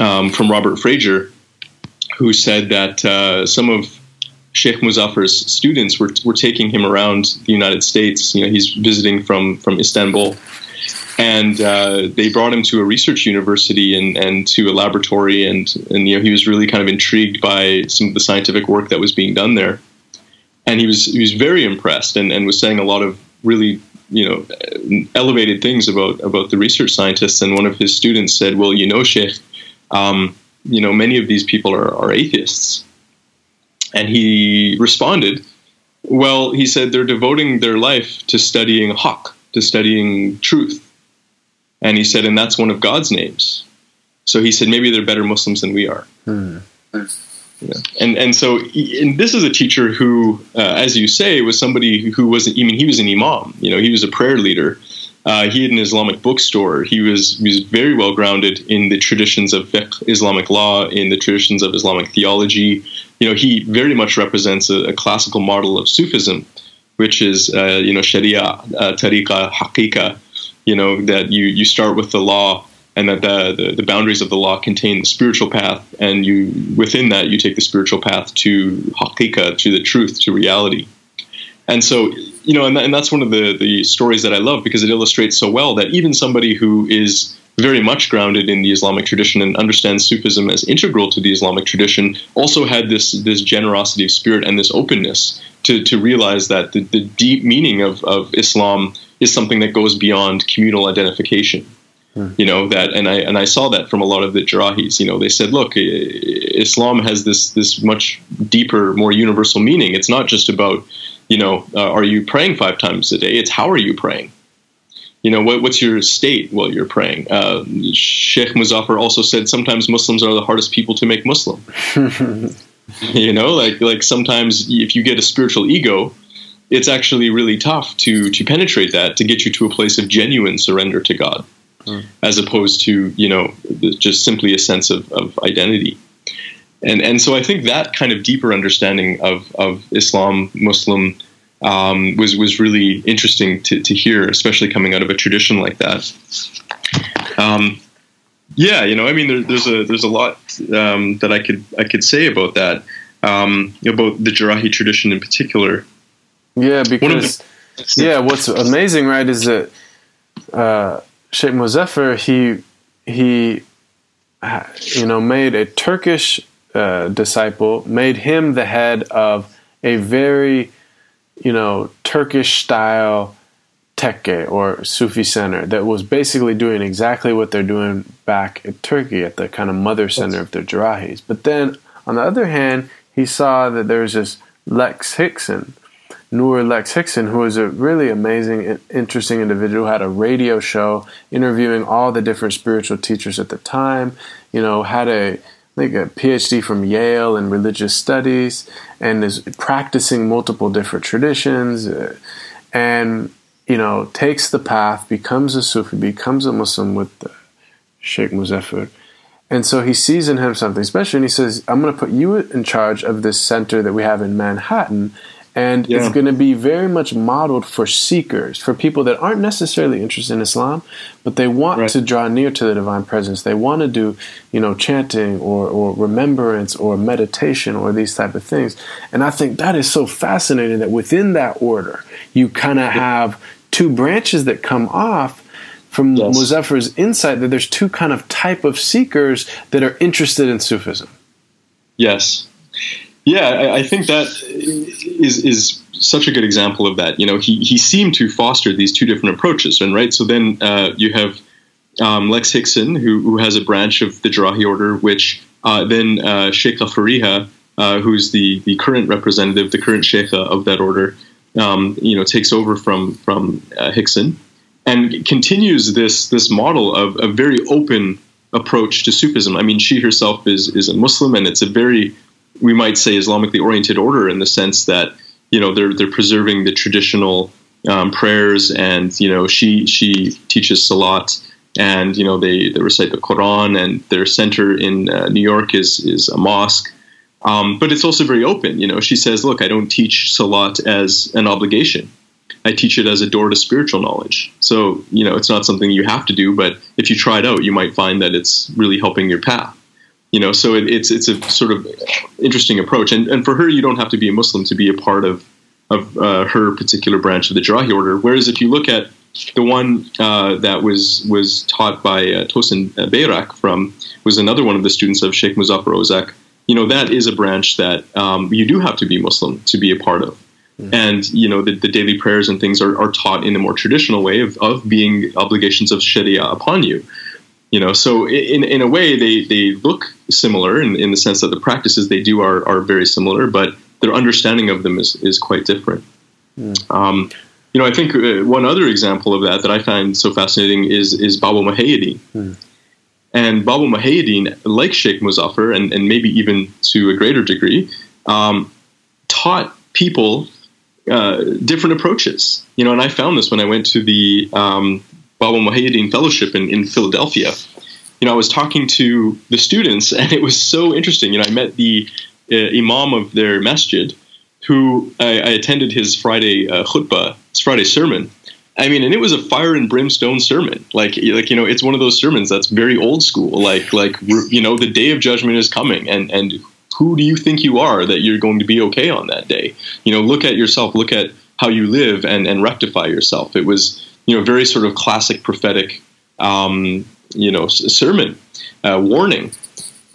um, from Robert Fraser, who said that uh, some of Sheikh Muzaffar's students were, were taking him around the United States. You know, he's visiting from from Istanbul, and uh, they brought him to a research university and, and to a laboratory, and and you know he was really kind of intrigued by some of the scientific work that was being done there. And he was he was very impressed and, and was saying a lot of really you know elevated things about about the research scientists. And one of his students said, "Well, you know, Sheikh, um, you know, many of these people are, are atheists." And he responded, "Well, he said they're devoting their life to studying haqq, to studying truth." And he said, "And that's one of God's names." So he said, maybe they're better Muslims than we are. Hmm. Yeah. And and so and this is a teacher who, uh, as you say, was somebody who was I mean he was an imam. You know, he was a prayer leader. Uh, he had an Islamic bookstore. He was he was very well grounded in the traditions of fiqh, Islamic law, in the traditions of Islamic theology. You know, he very much represents a, a classical model of Sufism, which is uh, you know Sharia, uh, tariqa. You know that you you start with the law and that the, the, the, boundaries of the law contain the spiritual path, and you within that you take the spiritual path to haqiqa, to the truth, to reality. And so, you know, and, and that's one of the, the stories that I love because it illustrates so well that even somebody who is very much grounded in the Islamic tradition and understands Sufism as integral to the Islamic tradition also had this this generosity of spirit and this openness to, to realize that the, the deep meaning of, of Islam is something that goes beyond communal identification. You know that, and I and I saw that from a lot of the Jarahis. You know, they said, "Look, Islam has this this much deeper, more universal meaning. It's not just about, you know, uh, are you praying five times a day? It's how are you praying? You know, what, what's your state while you're praying? Uh, Sheikh Muzaffar also said sometimes Muslims are the hardest people to make Muslim. you know, like like sometimes if you get a spiritual ego, it's actually really tough to to penetrate that to get you to a place of genuine surrender to God mm. as opposed to you know just simply a sense of, of identity. And and so I think that kind of deeper understanding of of Islam, Muslim. Um, was was really interesting to, to hear, especially coming out of a tradition like that. Um, yeah, you know, I mean, there, there's a there's a lot um, that I could I could say about that, um, about the Jarahi tradition in particular. Yeah, because the, yeah, what's amazing, right, is that uh, Sheikh Muzaffar, he he you know made a Turkish uh, disciple, made him the head of a very you know Turkish style tekke or Sufi center that was basically doing exactly what they're doing back in Turkey at the kind of mother center of their Jarahis. But then on the other hand, he saw that there was this Lex Hixon Nur Lex Hixon, who was a really amazing, interesting individual, had a radio show interviewing all the different spiritual teachers at the time. You know, had a like a PhD from Yale in religious studies, and is practicing multiple different traditions, uh, and you know takes the path, becomes a Sufi, becomes a Muslim with Sheikh Muzaffar. And so he sees in him something special, and he says, "I'm going to put you in charge of this center that we have in Manhattan." And yeah. it's going to be very much modeled for seekers, for people that aren't necessarily interested in Islam, but they want right. to draw near to the divine presence. They want to do, you know, chanting or, or remembrance or meditation or these type of things. And I think that is so fascinating that within that order, you kind of have two branches that come off from yes. Muzaffar's insight that there's two kind of type of seekers that are interested in Sufism. Yes. Yeah, I, think that is is such a good example of that. You know, he he seemed to foster these two different approaches, and right. So then uh, you have um, Lex Hixon, who who has a branch of the Jarahi order, which uh, then uh, Sheikh Fariha, uh, who's the the current representative, the current sheikh of that order, um, you know, takes over from from uh, Hixon and continues this this model of a very open approach to Sufism. I mean, she herself is is a Muslim, and it's a very we might say Islamically oriented order in the sense that you know they're they're preserving the traditional um, prayers, and you know she she teaches salat, and you know they, they recite the Quran, and their center in uh, New York is is a mosque. Um, but it's also very open. You know, she says, "Look, I don't teach salat as an obligation. I teach it as a door to spiritual knowledge. So, you know, it's not something you have to do, but if you try it out, you might find that it's really helping your path." You know so it, it's it's a sort of interesting approach and and for her you don't have to be a muslim to be a part of of uh, her particular branch of the Jarahi order whereas if you look at the one uh, that was was taught by uh, Tosun Bayrak from was another one of the students of Sheikh Muzaffar Ozak you know that is a branch that um, you do have to be Muslim to be a part of Mm-hmm. And you know the, the, daily prayers and things are, are taught in a more traditional way of, of being obligations of Sharia upon you. You know, so in, in a way they, they look similar in, in the sense that the practices they do are, are very similar, but their understanding of them is, is quite different. Mm. Um, you know, I think uh, one other example of that that I find so fascinating is is Bawa Muhaiyaddeen. Mm. And Bawa Muhaiyaddeen, like Sheikh Muzaffar, and, and maybe even to a greater degree, um, taught people uh, different approaches. You know, and I found this when I went to the um, Bawa Muhaiyaddeen Fellowship in, in Philadelphia. You know, I was talking to the students, and it was so interesting. You know, I met the uh, imam of their masjid, who I, I attended his Friday uh, khutbah, his Friday sermon, I mean, and it was a fire and brimstone sermon. Like, like you know, it's one of those sermons that's very old school. Like, like you know, the day of judgment is coming, and and who do you think you are that you're going to be okay on that day? You know, look at yourself, look at how you live, and and rectify yourself. It was you know very sort of classic prophetic, um, you know, sermon uh, warning.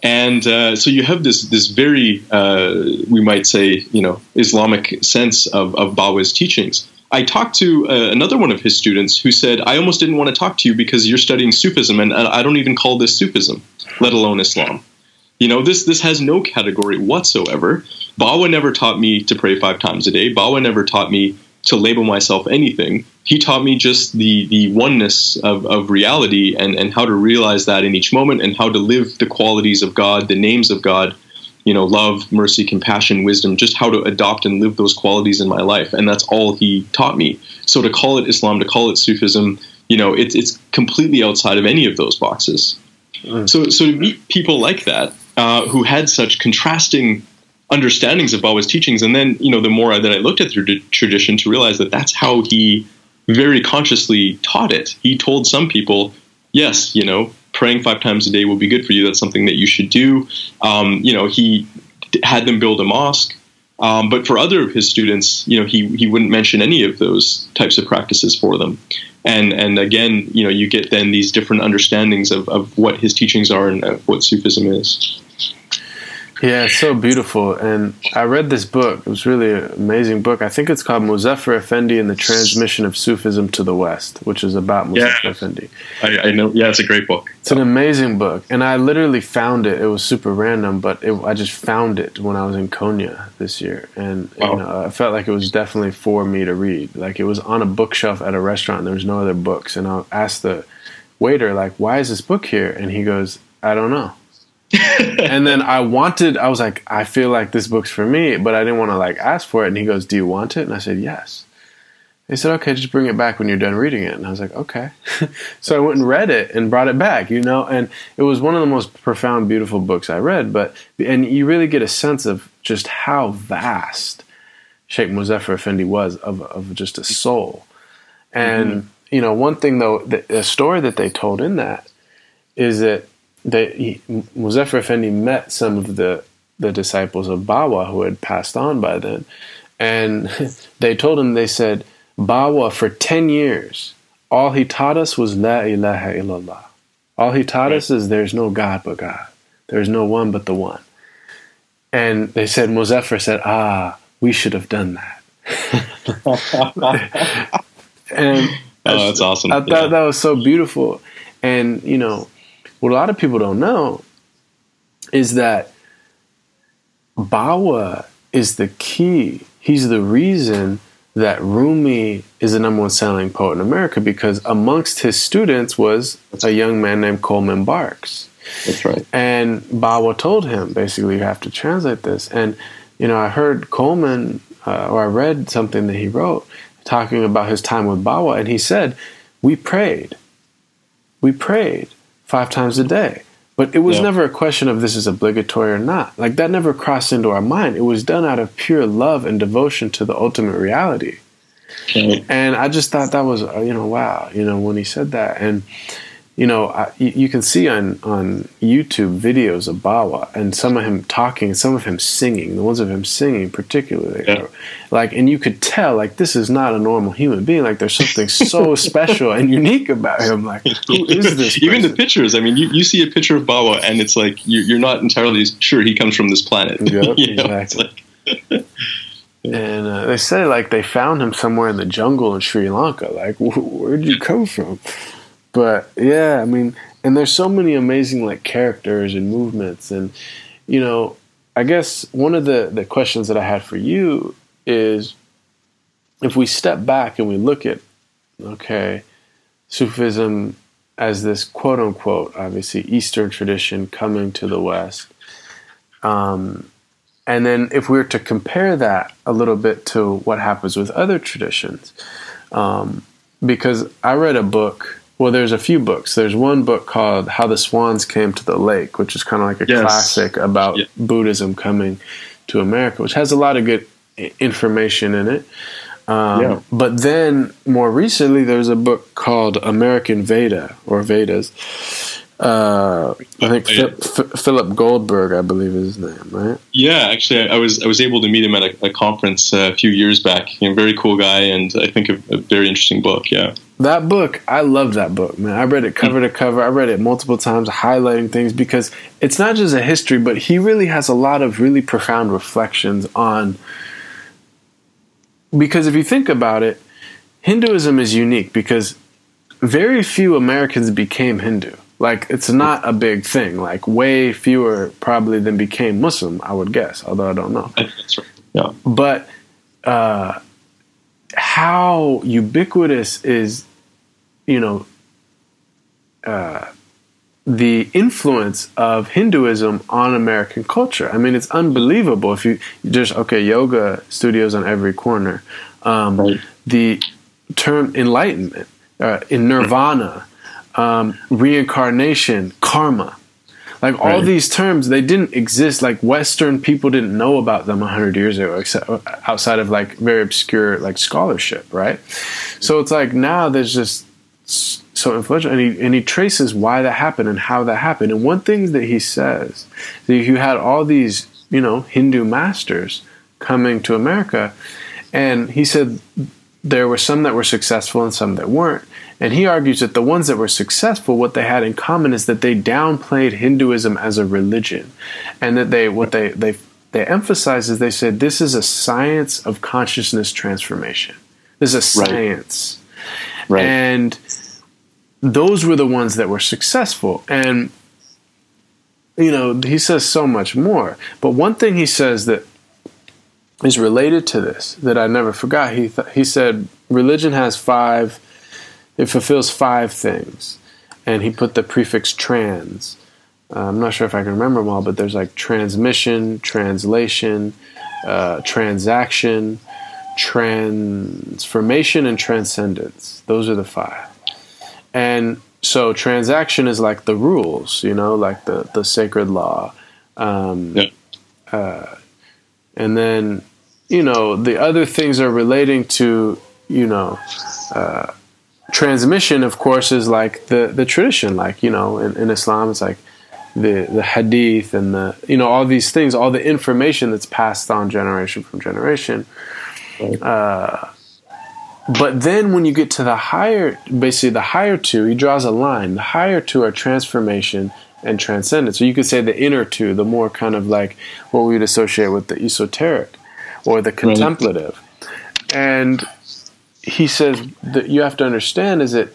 And uh, so you have this this very uh, we might say you know Islamic sense of of Bawa's teachings I talked to uh, another one of his students who said, I almost didn't want to talk to you because you're studying Sufism, and I don't even call this Sufism, let alone Islam. You know, this this has no category whatsoever. Bawa never taught me to pray five times a day. Bawa never taught me to label myself anything. He taught me just the the oneness of, of reality and, and how to realize that in each moment and how to live the qualities of God, the names of God, you know, love, mercy, compassion, wisdom, just how to adopt and live those qualities in my life. And that's all he taught me. So to call it Islam, to call it Sufism, you know, it's, it's completely outside of any of those boxes. Mm. So, so to meet people like that, uh, who had such contrasting understandings of Bawa's teachings, and then, you know, the more that I looked at the tradition to realize that that's how he very consciously taught it. He told some people, yes, you know, praying five times a day will be good for you. That's something that you should do. Um, you know, he had them build a mosque. Um, but for other of his students, you know, he, he wouldn't mention any of those types of practices for them. And and again, you know, you get then these different understandings of, of what his teachings are and what Sufism is. Yeah, it's so beautiful. And I read this book. It was really an amazing book. I think it's called Muzaffar Effendi and the Transmission of Sufism to the West, which is about Muzaffar yeah, Effendi. I, I, know. Yeah, it's a great book. It's an amazing book. And I literally found it. It was super random, but it, I just found it when I was in Konya this year. And wow. you know, I felt like it was definitely for me to read. Like it was on a bookshelf at a restaurant. And there was no other books. And I asked the waiter, like, why is this book here? And he goes, I don't know and then I wanted, I was like, I feel like this book's for me, but I didn't want to like ask for it. And he goes, Do you want it? And I said, Yes. He said, Okay, just bring it back when you're done reading it. And I was like, Okay. so I went and read it and brought it back, you know, and it was one of the most profound, beautiful books I read. But, and you really get a sense of just how vast Sheikh Muzaffar Effendi was of, of just a soul. And, mm-hmm. you know, one thing though, the, the story that they told in that is that that he, Muzaffar Effendi met some of the the disciples of Bawa who had passed on by then, and they told him they said Bawa for ten years all he taught us was La ilaha illallah. All he taught right. us is there's no God but God. There's no one but the one. And they said Muzaffar said, Ah, we should have done that. and oh, that's awesome. I thought yeah. that was so beautiful. And you know, what a lot of people don't know is that Bawa is the key. He's the reason that Rumi is the number one selling poet in America because amongst his students was a young man named Coleman Barks. That's right. And Bawa told him, basically, you have to translate this. And, you know, I heard Coleman, uh, or I read something that he wrote talking about his time with Bawa, and he said, We prayed. We prayed five times a day. But it was yeah. never a question of this is obligatory or not. Like that never crossed into our mind. It was done out of pure love and devotion to the ultimate reality. And I just thought that was, uh, you know, wow, you know, when he said that. And you know, I, you can see on on YouTube videos of Bawa and some of him talking, some of him singing. The ones of him singing, particularly, yeah. like, and you could tell, like, this is not a normal human being. Like, there's something so special and unique about him. Like, who is this? Person? Even the pictures. I mean, you, you see a picture of Bawa, and it's like you're, you're not entirely sure he comes from this planet. Yep, you know? exactly. and uh, they say like they found him somewhere in the jungle in Sri Lanka. Like, where'd you come from? But yeah, I mean, and there's so many amazing like characters and movements, and you know, I guess one of the the questions that I had for you is, if we step back and we look at, okay, Sufism as this quote unquote, obviously Eastern tradition coming to the West. Um, and then if we were to compare that a little bit to what happens with other traditions, um, because I read a book. Well, there's a few books. There's one book called How the Swans Came to the Lake, which is kind of like a yes. classic about yeah. Buddhism coming to America, which has a lot of good information in it. Um, yeah. But then more recently, there's a book called American Veda or Vedas. Uh, I think F- Philip Goldberg, I believe is his name, right? Yeah, actually, I, I was I was able to meet him at a, a conference uh, a few years back. A very cool guy, and I think a, a, very interesting book. Yeah, that book, I love that book, man. I read it cover to cover. I read it multiple times, highlighting things because it's not just a history, but he really has a lot of really profound reflections on because if you think about it, Hinduism is unique because very few Americans became Hindu. Like it's not a big thing. Like way fewer probably than became Muslim, I would guess, although I don't know. That's right. Yeah. But uh, how ubiquitous is, you know, uh, the influence of Hinduism on American culture. I mean, it's unbelievable. If you just okay, yoga studios on every corner. Um, right. The term enlightenment, uh, in nirvana, um, reincarnation, karma. Like all right. these terms, they didn't exist. Like Western people didn't know about them hundred years ago, except outside of like very obscure like scholarship, right? So it's like now there's just so influential, and he and he traces why that happened and how that happened. And one thing that he says that you had all these you know Hindu masters coming to America, and he said there were some that were successful and some that weren't. And he argues that the ones that were successful, what they had in common is that they downplayed Hinduism as a religion, and that they what they they they emphasized is they said this is a science of consciousness transformation. This is a science. Right. Right. And those were the ones that were successful. And, you know, he says so much more. But one thing he says that is related to this that I never forgot, he, th- he said, religion has five, it fulfills five things. And he put the prefix trans. Uh, I'm not sure if I can remember them all, but there's like transmission, translation, uh, transaction, transformation, and transcendence. Those are the five. And so transaction is like the rules, you know, like the, the sacred law. Um, yeah. uh, and then, you know, the other things are relating to, you know, uh, transmission, of course, is like the, the tradition. Like, you know, in, in Islam, it's like the, the hadith and the, you know, all these things, all the information that's passed on generation from generation. Uh, but then when you get to the higher, basically the higher two, he draws a line. The higher two are transformation and transcendence. So you could say the inner two, the more kind of like what we would associate with the esoteric or the contemplative. Right. And he says that you have to understand is that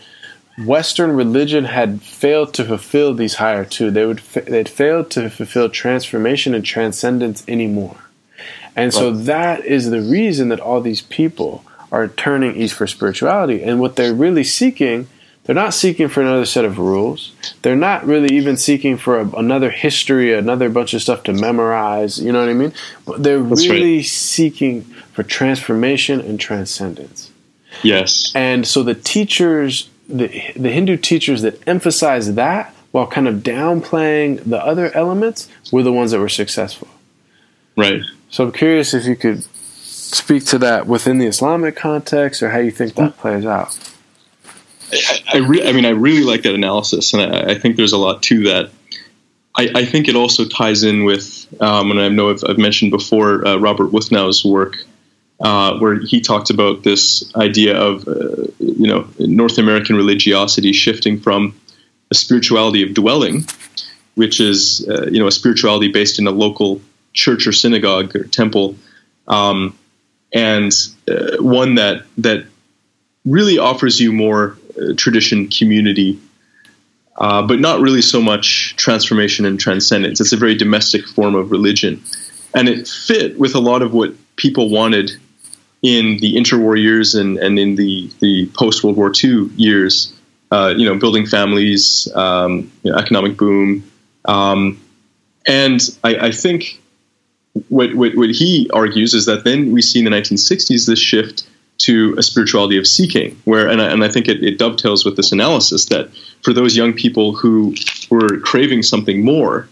Western religion had failed to fulfill these higher two. They would they'd failed to fulfill transformation and transcendence anymore. And right. so that is the reason that all these people are turning east for spirituality. And what they're really seeking, they're not seeking for another set of rules. They're not really even seeking for a, another history, another bunch of stuff to memorize. You know what I mean? But they're That's really right. seeking for transformation and transcendence. Yes. And so the teachers, the, the Hindu teachers that emphasize that while kind of downplaying the other elements were the ones that were successful. Right. So I'm curious if you could speak to that within the Islamic context, or how you think that plays out. I, I, re- I mean, I really like that analysis, and I, I think there's a lot to that. I, I, think it also ties in with, um, and I know I've, I've mentioned before, uh, Robert Wuthnow's work, uh, where he talked about this idea of, uh, you know, North American religiosity shifting from a spirituality of dwelling, which is, uh, you know, a spirituality based in a local church or synagogue or temple, um, and uh, one that that really offers you more uh, tradition community uh, but not really so much transformation and transcendence. It's a very domestic form of religion. And it fit with a lot of what people wanted in the interwar years and, and in the, the post World War II years, uh, you know, building families, um, you know, economic boom. Um, and I, I think what, what, what he argues is that then we see in the 1960s this shift to a spirituality of seeking, where, and I, and I think it, it dovetails with this analysis that for those young people who were craving something more,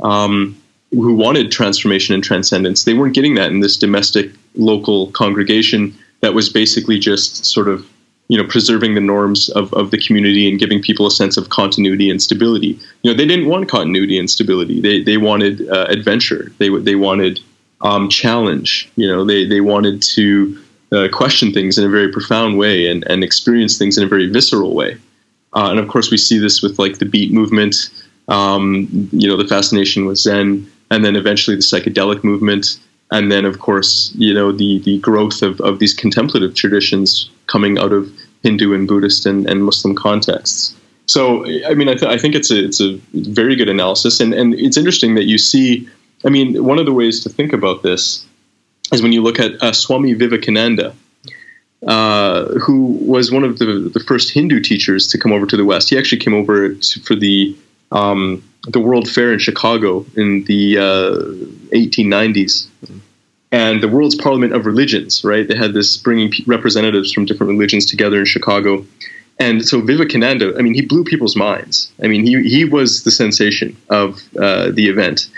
um, who wanted transformation and transcendence, they weren't getting that in this domestic local congregation that was basically just sort of you know preserving the norms of, of the community and giving people a sense of continuity and stability. You know they didn't want continuity and stability. They they wanted uh, adventure. They they wanted um, challenge. You know they they wanted to uh, question things in a very profound way and, and experience things in a very visceral way. Uh, and of course, we see this with like the beat movement, um, you know, the fascination with Zen, and then eventually the psychedelic movement. And then, of course, you know, the, the growth of, of these contemplative traditions coming out of Hindu and Buddhist and, and Muslim contexts. So, I mean, I, th- I think it's a, it's a very good analysis. And, and it's interesting that you see, I mean, one of the ways to think about this is when you look at uh, Swami Vivekananda, uh, who was one of the, the first Hindu teachers to come over to the West. He actually came over to, for the um, the World Fair in Chicago in the uh, 1890s, and the World's Parliament of Religions. Right, they had this bringing representatives from different religions together in Chicago. And so Vivekananda, I mean, he blew people's minds. I mean, he, he was the sensation of uh, the event.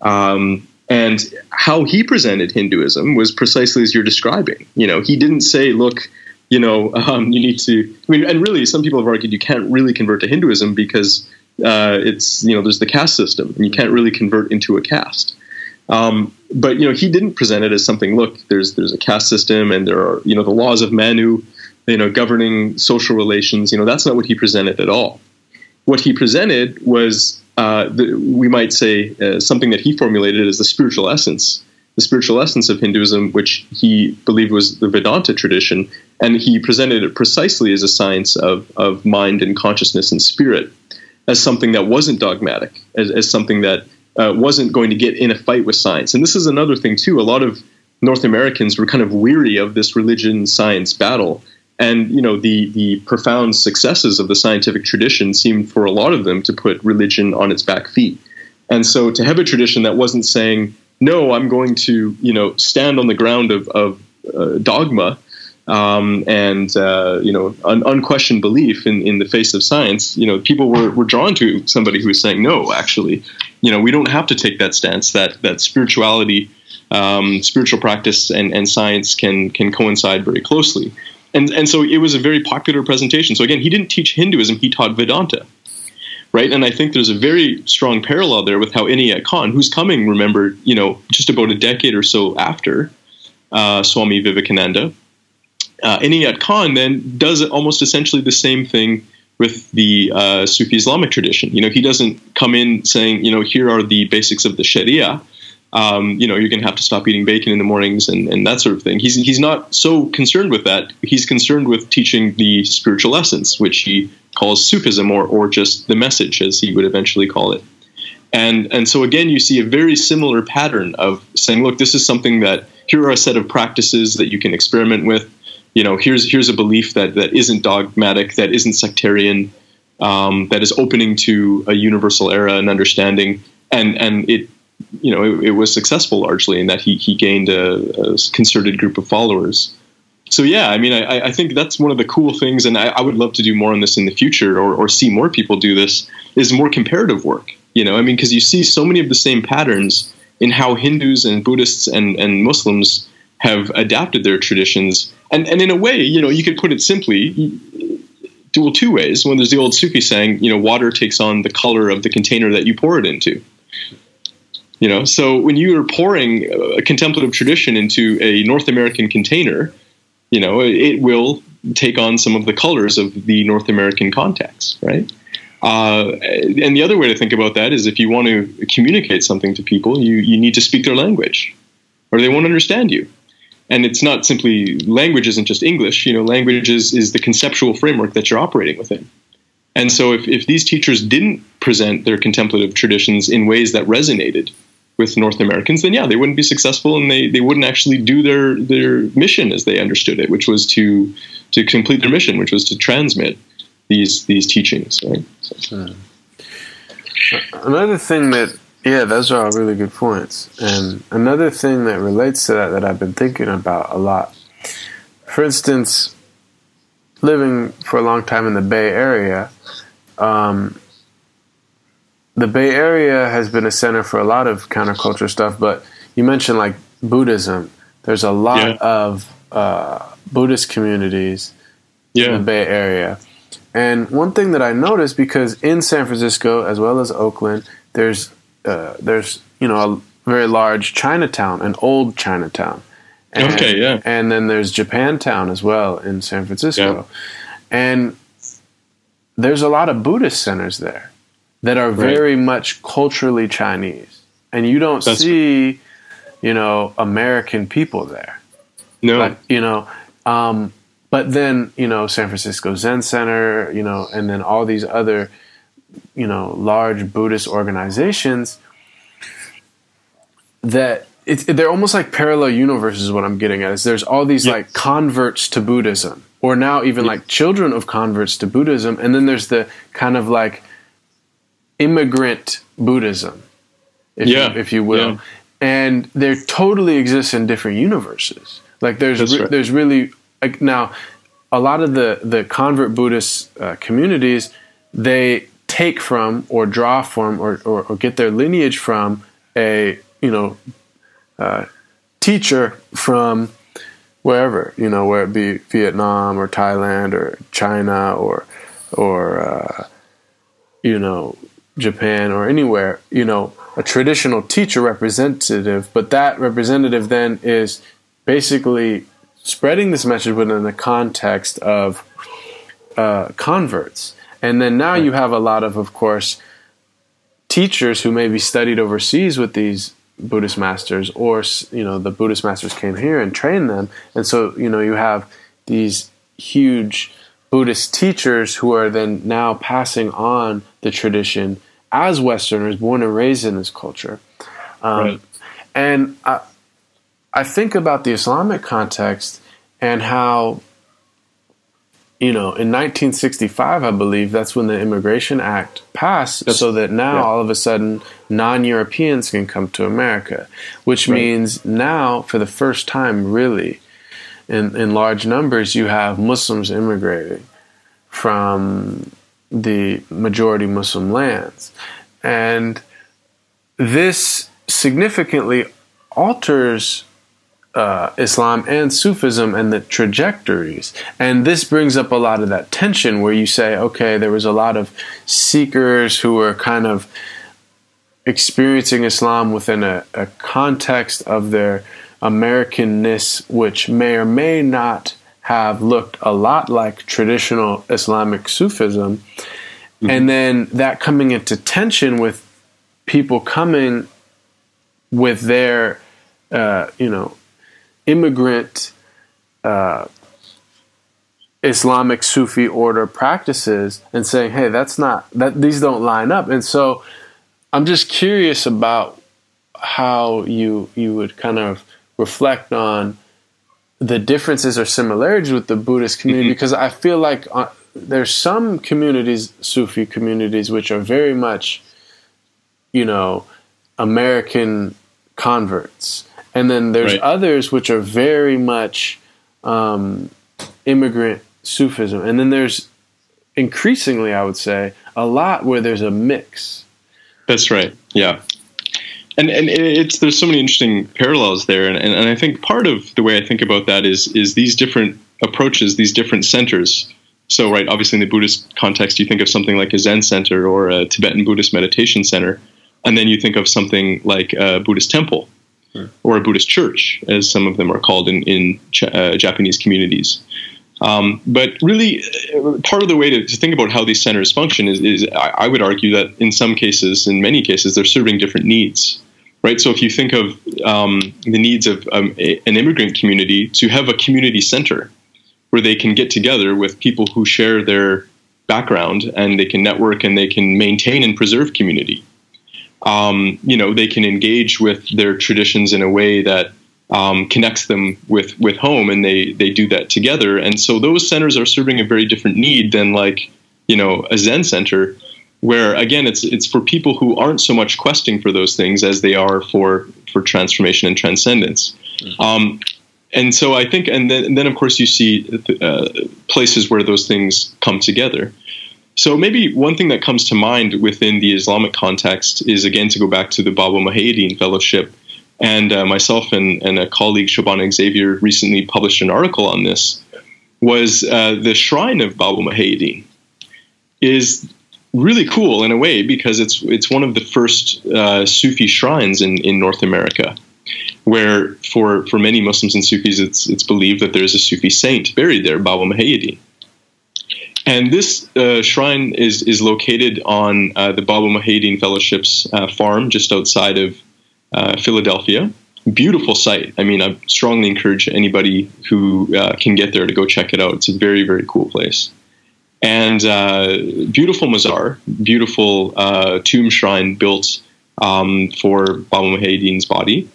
Um, and how he presented Hinduism was precisely as you're describing. You know, he didn't say, look, you know, um, you need to, I mean, and really, some people have argued you can't really convert to Hinduism because uh, it's, you know, there's the caste system and you can't really convert into a caste. Um, but, you know, he didn't present it as something, look, there's, there's a caste system and there are, you know, the laws of Manu, you know, governing social relations. You know, that's not what he presented at all. What he presented was uh, the, we might say uh, something that he formulated as the spiritual essence, the spiritual essence of Hinduism, which he believed was the Vedanta tradition, and he presented it precisely as a science of, of mind and consciousness and spirit, as something that wasn't dogmatic, as, as something that uh, wasn't going to get in a fight with science. And this is another thing too. A lot of North Americans were kind of weary of this religion science battle and you know the the profound successes of the scientific tradition seemed for a lot of them to put religion on its back feet and so to have a tradition that wasn't saying no i'm going to you know stand on the ground of, of uh, dogma um, and uh, you know un- unquestioned belief in, in the face of science you know people were, were drawn to somebody who was saying no actually you know we don't have to take that stance that that spirituality um, spiritual practice and, and science can can coincide very closely and and so it was a very popular presentation. So again, he didn't teach Hinduism; he taught Vedanta, right? And I think there's a very strong parallel there with how Inayat Khan, who's coming, remember, you know, just about a decade or so after uh, Swami Vivekananda, uh, Inayat Khan then does almost essentially the same thing with the uh, Sufi Islamic tradition. You know, he doesn't come in saying, you know, here are the basics of the Sharia um, you know, you're going to have to stop eating bacon in the mornings and, and that sort of thing. He's, he's not so concerned with that. He's concerned with teaching the spiritual essence, which he calls Sufism or, or just the message, as he would eventually call it. And, and so again, you see a very similar pattern of saying, look, this is something that here are a set of practices that you can experiment with. You know, here's here's a belief that that isn't dogmatic, that isn't sectarian, um, that is opening to a universal era and understanding, and and it you know, it, it, was successful largely in that he, he gained a, a, concerted group of followers. So yeah, I mean, I, I think that's one of the cool things, and I, I, would love to do more on this in the future, or, or see more people do this. Is more comparative work. You know, I mean, because you see so many of the same patterns in how Hindus and Buddhists and, and Muslims have adapted their traditions, and and in a way, you know, you could put it simply, well, two ways. One, there's the old Sufi saying, you know, water takes on the color of the container that you pour it into. You know, so when you are pouring a contemplative tradition into a North American container, you know, it will take on some of the colors of the North American context, right? Uh, and the other way to think about that is if you want to communicate something to people, you, you need to speak their language or they won't understand you. And it's not simply language isn't just English. You know, language is, is the conceptual framework that you're operating within. And so, if, if these teachers didn't present their contemplative traditions in ways that resonated with North Americans, then yeah, they wouldn't be successful, and they, they wouldn't actually do their their mission as they understood it, which was to to complete their mission, which was to transmit these these teachings. Right. So. Another thing that yeah, those are all really good points. And another thing that relates to that that I've been thinking about a lot. For instance, living for a long time in the Bay Area, um, the Bay Area has been a center for a lot of counterculture stuff, but you mentioned like Buddhism. There's a lot yeah. of uh, Buddhist communities yeah. in the Bay Area. And one thing that I noticed, because in San Francisco as well as Oakland, there's uh, there's you know a very large Chinatown, an old Chinatown. And, okay, yeah. And then there's Japantown as well in San Francisco, yeah. and there's a lot of Buddhist centers there that are very right. much culturally Chinese, and you don't That's see, you know, American people there. No, like, you know. Um, but then you know San Francisco Zen Center, you know, and then all these other you know large Buddhist organizations that it's, they're almost like parallel universes. What I'm getting at is there's all these like converts to Buddhism, or now even like children of converts to Buddhism, and then there's the kind of like immigrant Buddhism, if yeah. you, if you will, yeah. and they totally exist in different universes. Like there's re- right. there's really like now a lot of the the convert Buddhist uh, communities they take from or draw from or, or, or get their lineage from a you know uh, teacher from wherever you know where it be Vietnam or Thailand or China or or uh, you know Japan or anywhere you know a traditional teacher representative but that representative then is basically spreading this message within the context of uh, converts and then now you have a lot of, of course, teachers who maybe studied overseas with these Buddhist masters, or you know, the Buddhist masters came here and trained them, and so you know, you have these huge Buddhist teachers who are then now passing on the tradition as Westerners, born and raised in this culture. Um, right. And I, I think about the Islamic context and how you know, in 1965, I believe that's when the Immigration Act passed, that's, so that now yeah. all of a sudden non-Europeans can come to America, which right. means now, for the first time, really, in in large numbers, you have Muslims immigrating from the majority Muslim lands, and this significantly alters uh, Islam and Sufism and the trajectories. And this brings up a lot of that tension where you say, okay, there was a lot of seekers who were kind of experiencing Islam within a, a context of their Americanness, which may or may not have looked a lot like traditional Islamic Sufism. Mm-hmm. And then that coming into tension with people coming with their, uh, you know, immigrant uh, Islamic Sufi order practices and saying, "Hey, that's not that these don't line up." And so, I'm just curious about how you you would kind of reflect on the differences or similarities with the Buddhist community mm-hmm. because I feel like uh, there's some communities, Sufi communities, which are very much, you know, American converts and then there's right. others which are very much um, immigrant Sufism, and then there's increasingly, I would say, a lot where there's a mix. That's right. Yeah. And, and it's there's so many interesting parallels there, and, and, and I think part of the way I think about that is is these different approaches, these different centers. So, right, obviously in the Buddhist context, you think of something like a Zen center or a Tibetan Buddhist meditation center, and then you think of something like a Buddhist temple, or a Buddhist church, as some of them are called in, in uh, Japanese communities. Um, but really, uh, part of the way to, to, think about how these centers function is, is I, I, would argue that in some cases, in many cases, they're serving different needs. right? So if you think of um, the needs of um, a, an immigrant community, to have a community center where they can get together with people who share their background and they can network and they can maintain and preserve community. Um, you know, they can engage with their traditions in a way that um, connects them with with home, and they they do that together. And so those centers are serving a very different need than like you know a Zen center, where again it's it's for people who aren't so much questing for those things as they are for for transformation and transcendence. Mm-hmm. Um, and so I think, and then, and then of course you see uh, places where those things come together. So maybe one thing that comes to mind within the Islamic context is again to go back to the Bawa Muhaiyaddeen Fellowship. And uh, myself and, and, a colleague, Shobhana Xavier, recently published an article on this. Was uh, the shrine of Bawa Muhaiyaddeen is really cool in a way because it's it's one of the first uh, Sufi shrines in, in North America where for, for many Muslims and Sufis, it's, it's believed that there's a Sufi saint buried there, Bawa Muhaiyaddeen. And this uh, shrine is, is located on uh, the Bawa Muhaiyaddeen Fellowship's uh, farm just outside of uh, Philadelphia. Beautiful site. I mean, I strongly encourage anybody who uh, can get there to go check it out. It's a very, very cool place. And uh, beautiful mazar, beautiful tomb shrine built um, for Bawa Muhaiyaddeen's body.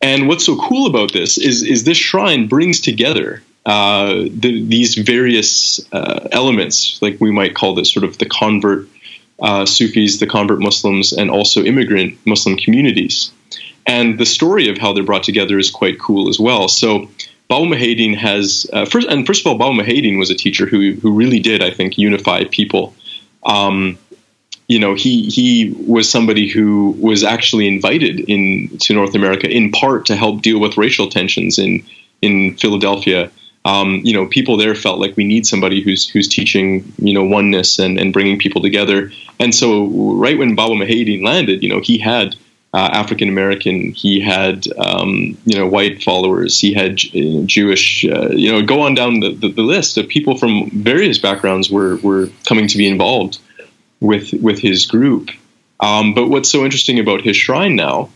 And what's so cool about this is is this shrine brings together uh, the, these various uh, elements, like we might call this sort of the convert uh, Sufis, the convert Muslims, and also immigrant Muslim communities. And the story of how they're brought together is quite cool as well. So Bawa Muhaiyaddeen has uh, first, and first of all, Bawa Muhaiyaddeen was a teacher who who really did, I think, unify people. Um, you know, he he was somebody who was actually invited in to North America in part to help deal with racial tensions in in Philadelphia. Um, you know, people there felt like we need somebody who's who's teaching you know oneness and, and bringing people together. And so, right when Bawa Muhaiyaddeen landed, you know, he had uh, African American, he had um, you know white followers, he had Jewish, uh, you know, go on down the, the, the, list of people from various backgrounds were were coming to be involved with with his group. Um, but what's so interesting about his shrine now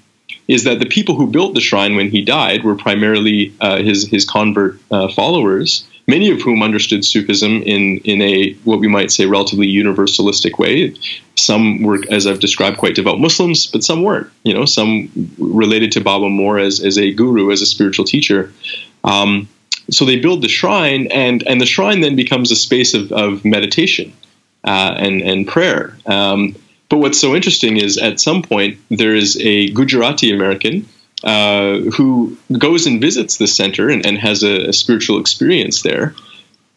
is that the people who built the shrine when he died were primarily uh, his his convert uh, followers, many of whom understood Sufism in in a what we might say relatively universalistic way. Some were, as I've described, quite devout Muslims, but some weren't. You know, some related to Bawa more as as a guru, as a spiritual teacher. Um, so they build the shrine, and and the shrine then becomes a space of, of meditation uh, and and prayer. Um, but what's so interesting is at some point there is a Gujarati American uh, who goes and visits the center and, and has a, a, spiritual experience there.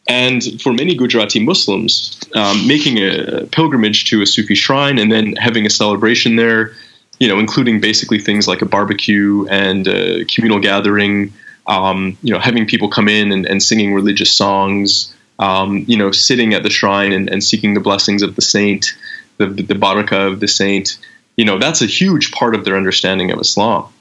And for many Gujarati Muslims, um, making a pilgrimage to a Sufi shrine and then having a celebration there, you know, including basically things like a barbecue and a communal gathering, um, you know, having people come in and, and singing religious songs, um, you know, sitting at the shrine and, and, seeking the blessings of the saint, the, the of the saint, you know, that's a huge part of their understanding of Islam.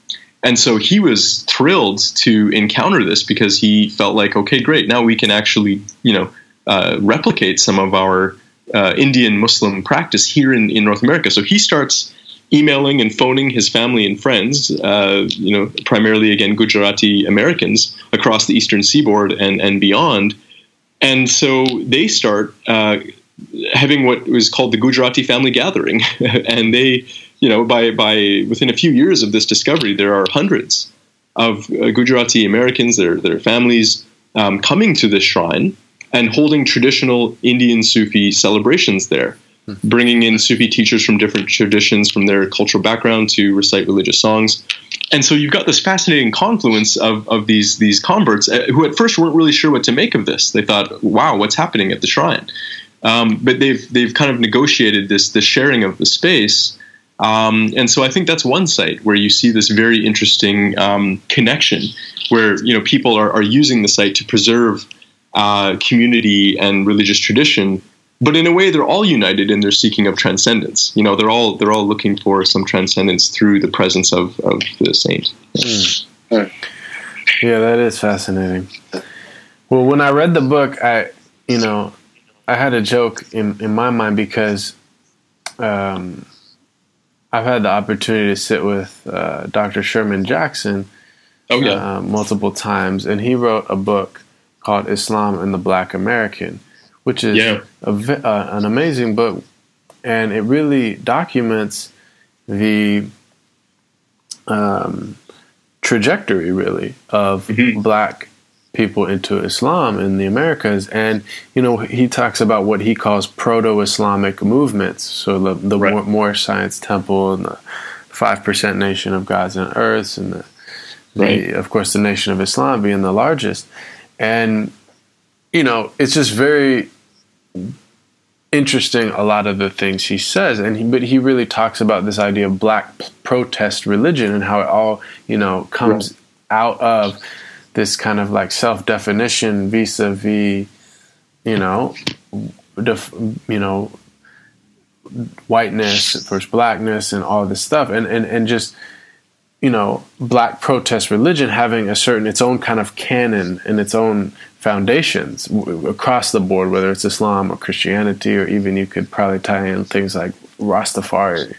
And so he was thrilled to encounter this because he felt like, okay, great, now we can actually, you know, uh, replicate some of our uh, Indian Muslim practice here in, in North America. So he starts emailing and phoning his family and friends, uh, you know, primarily again Gujarati Americans across the eastern seaboard and, and beyond, and so they start uh, having what was called the Gujarati Family Gathering, and they, you know, by by within a few years of this discovery, there are hundreds of uh, Gujarati Americans, their their families, um, coming to this shrine and holding traditional Indian Sufi celebrations there, hmm. bringing in Sufi teachers from different traditions from their cultural background to recite religious songs and so you've got this fascinating confluence of, of these these converts uh, who at first weren't really sure what to make of this. They thought, "Wow, what's happening at the shrine?" Um, but they've they've kind of negotiated this this sharing of the space, um, and so I think that's one site where you see this very interesting um, connection, where you know people are, are using the site to preserve uh, community and religious tradition. But in a way they're all united in their seeking of transcendence. You know they're all they're all looking for some transcendence through the presence of, of the saint. Mm. yeah that is fascinating. Well when i read the book i you know i had a joke in, in my mind because um, I've had the opportunity to sit with uh, Dr. Sherman Jackson Oh yeah. uh, multiple times, and he wrote a book called Islam and the Black American, which is Yeah. a uh, an amazing book, and it really documents the um, trajectory, really, of Mhm. black people into Islam in the Americas. And, you know, he talks about what he calls proto Islamic movements. So the, the Right. Moorish Science Temple and the 5% Nation of Gods and Earths and the, Right. the, of course, the Nation of Islam being the largest. And, you know, it's just very interesting a lot of the things he says and he, but he really talks about this idea of black p- protest religion and how it all you know comes out of this kind of like self-definition vis-a-vis you know def, you know whiteness versus blackness and all this stuff. And and, and just you know black protest religion having a certain its own kind of canon and its own foundations w- across the board whether it's islam or christianity or even you could probably tie in things like rastafari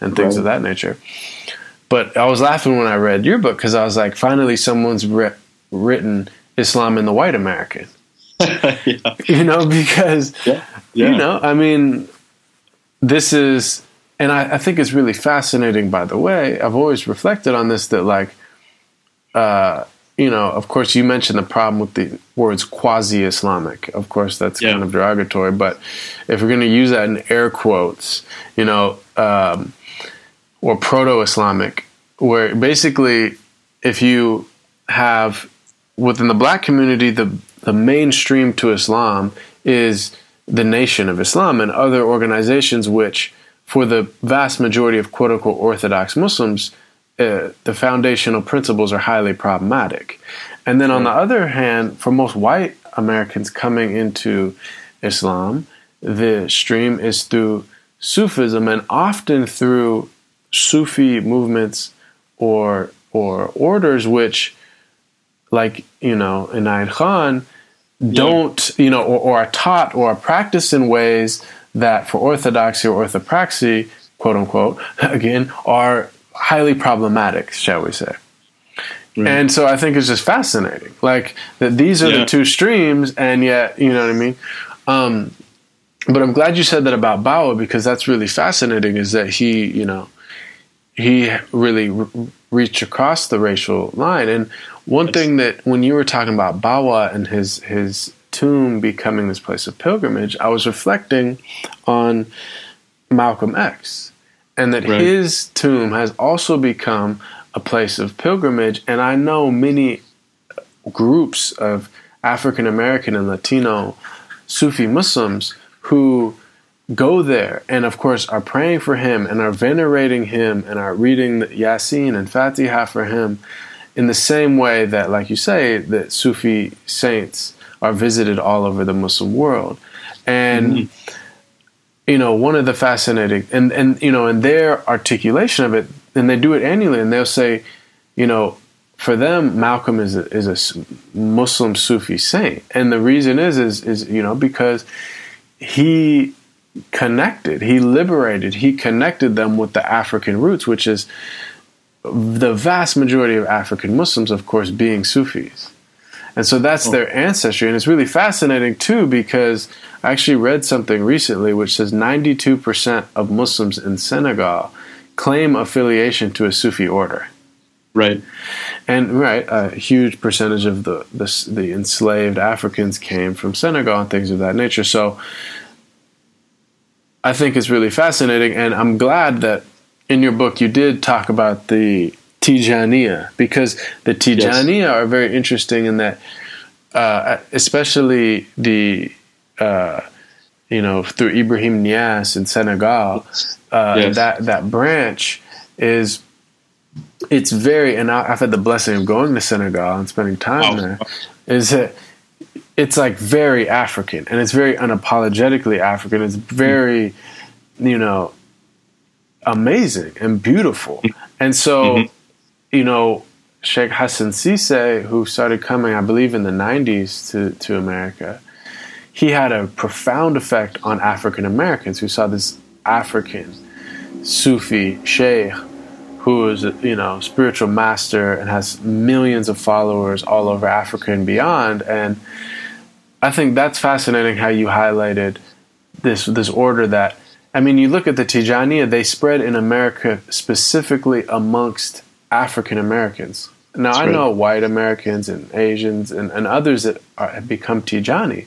and things of that nature but i was laughing when i read your book because i was like finally someone's writ written islam in the white american yeah. you know because Yeah. Yeah. you know i mean this is and I, I think it's really fascinating by the way i've always reflected on this that like uh you know of course you mentioned the problem with the words quasi-islamic of course that's Yeah. kind of derogatory but if we're going to use that in air quotes you know um or proto-islamic where basically if you have within the black community the the mainstream to islam is the nation of islam and other organizations which for the vast majority of quote unquote orthodox muslims uh, the foundational principles are highly problematic. And then on the other hand for most white americans coming into islam the stream is through sufism and often through sufi movements or or orders which like you know Inayat Khan don't you know or, or are taught or are practiced in ways that for orthodoxy or orthopraxy quote unquote again are highly problematic shall we say and so I think it's just fascinating, like that these are Yeah. the two streams, and yet you know what I mean. Um, but I'm glad you said that about Bawa because that's really fascinating. Is that he, you know, he really re- reached across the racial line. And one thing that when you were talking about Bawa and his his tomb becoming this place of pilgrimage, I was reflecting on Malcolm X, and that Right. his tomb has also become a place of pilgrimage. And I know many uh, groups of African American and Latino Sufi Muslims who go there. And, of course, are praying for him and are venerating him and are reading the Yasin and Fatiha for him in the same way that, like you say, that Sufi saints are visited all over the Muslim world. And mm-hmm. you know, one of the fascinating and and you know, in their articulation of it, and they do it annually, and they'll say, you know, for them, Malcolm is a, is a Muslim Sufi saint, and the reason is is is you know because he connected, he liberated, he connected them with the African roots, which is the vast majority of African Muslims, of course, being Sufis. And so that's oh. their ancestry. And it's really fascinating, too, because I actually read something recently which says 92% of Muslims in Senegal claim affiliation to a Sufi order. Right. And right, a huge percentage of the, the the enslaved Africans came from Senegal and things of that nature. So I think it's really fascinating, and I'm glad that in your book you did talk about the Tijaniya because the Tijaniya are very interesting in that, uh, especially the. Uh, you know, through Ibrahim Niass in Senegal, uh, Yes. that that branch is it's very and I- I've had the blessing of going to Senegal and spending time Wow. there. Is that it's like very African and it's very unapologetically African. It's very, you know, amazing and beautiful. And so, mm-hmm. you know, Sheikh Hassan Cisse, who started coming, I believe, in the '90s to to America, he had a profound effect on African Americans who saw this African Sufi sheikh who is you know spiritual master and has millions of followers all over Africa and beyond. And I think that's fascinating how you highlighted this this order that I mean you look at the Tijaniya they spread in America specifically amongst African Americans. Now I know white Americans and Asians and, and others that are, have become Tijani,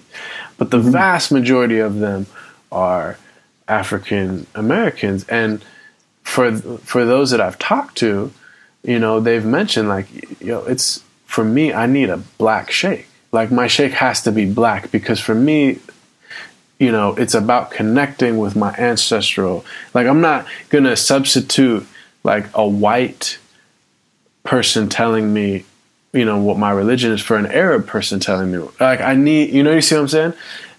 but the mm-hmm. vast majority of them are African Americans and for for those that I've talked to, you know, they've mentioned like, you know, it's for me. I need a black sheikh. Like my sheikh has to be black because for me, you know, it's about connecting with my ancestral. Like I'm not gonna substitute like a white person telling me, you know, what my religion is for an Arab person telling me. Like I need, you know, you see what I'm saying?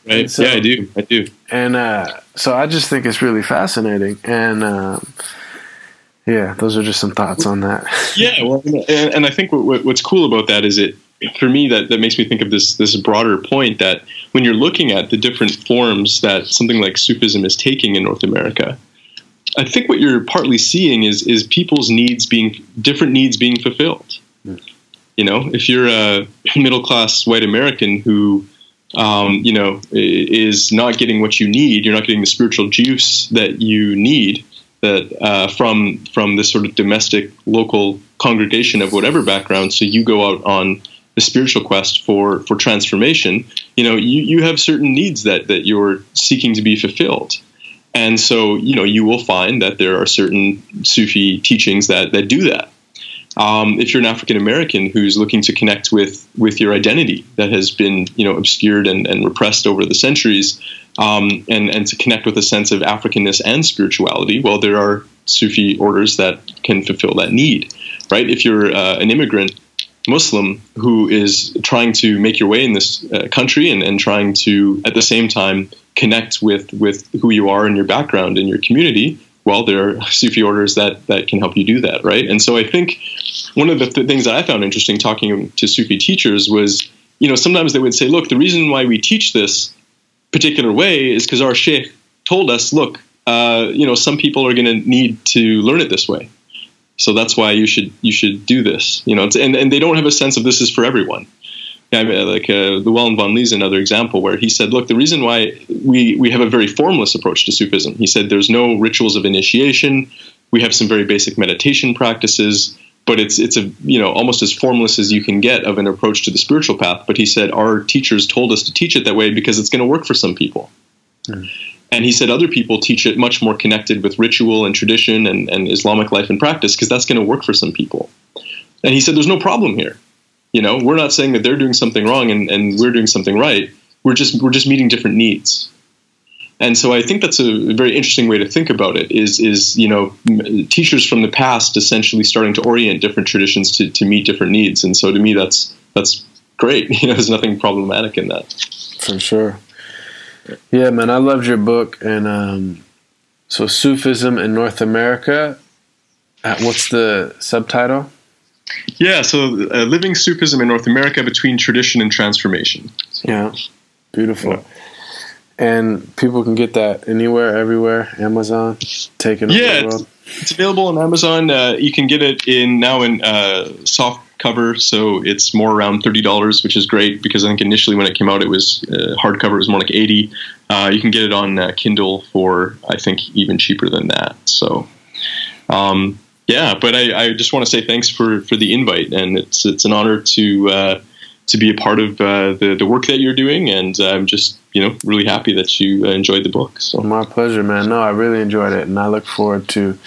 Right. So, yeah, I do. I do. And uh, so I just think it's really fascinating. And um, yeah, those are just some thoughts on that. yeah, well, and, and I think what, what's cool about that is it for me that, that makes me think of this this broader point that when you're looking at the different forms that something like Sufism is taking in North America, I think what you're partly seeing is is people's needs being different needs being fulfilled. Mm. You know, if you're a middle class white American who um, you know, is not getting what you need. You're not getting the spiritual juice that you need that uh, from from this sort of domestic local congregation of whatever background. So you go out on the spiritual quest for for transformation. You know, you you have certain needs that that you're seeking to be fulfilled. And so, you know, you will find that there are certain Sufi teachings that that do that. Um, if you're an African American who's looking to connect with with your identity that has been you know obscured and, and repressed over the centuries, um, and and to connect with a sense of Africanness and spirituality, well, there are Sufi orders that can fulfill that need, right? If you're uh, an immigrant Muslim who is trying to make your way in this uh, country and, and trying to at the same time connect with with who you are and your background and your community well, there are Sufi orders that that can help you do that, right? And so I think one of the th- things that I found interesting talking to Sufi teachers was, you know, sometimes they would say, look, the reason why we teach this particular way is because our sheikh told us, look, uh, you know, some people are going to need to learn it this way, so that's why you should you should do this, you know, and and they don't have a sense of this is for everyone like uh, Llewellyn Vaughan-Lee is another example where he said, look, the reason why we, we have a very formless approach to Sufism, he said there's no rituals of initiation. We have some very basic meditation practices, but it's it's a you know almost as formless as you can get of an approach to the spiritual path. But he said our teachers told us to teach it that way because it's going to work for some people. Mm. And he said other people teach it much more connected with ritual and tradition and, and Islamic life and practice because that's going to work for some people. And he said there's no problem here you know, we're not saying that they're doing something wrong and, and we're doing something right. We're just we're just meeting different needs. And so I think that's a very interesting way to think about it. Is is you know teachers from the past essentially starting to orient different traditions to, to meet different needs. And so to me, that's that's great. You know, there's nothing problematic in that. For sure. Yeah, man, I loved your book. And um, so Sufism in North America. Uh, what's the subtitle? Yeah, so uh, living Sufism in North America between tradition and transformation. Yeah, beautiful. Yeah. And people can get that anywhere, everywhere. Amazon, taking yeah, it's, it's, available on Amazon. Uh, you can get it in now in uh, soft cover, so it's more around thirty dollars, which is great because I think initially when it came out, it was uh, hardcover. It was more like eighty. Uh, you can get it on uh, Kindle for I think even cheaper than that. So. Um, yeah, but I, I just want to say thanks for, for the invite, and it's it's an honor to uh, to be a part of uh, the the work that you're doing, and I'm just you know really happy that you uh, enjoyed the book. So my pleasure, man. No, I really enjoyed it, and I look forward to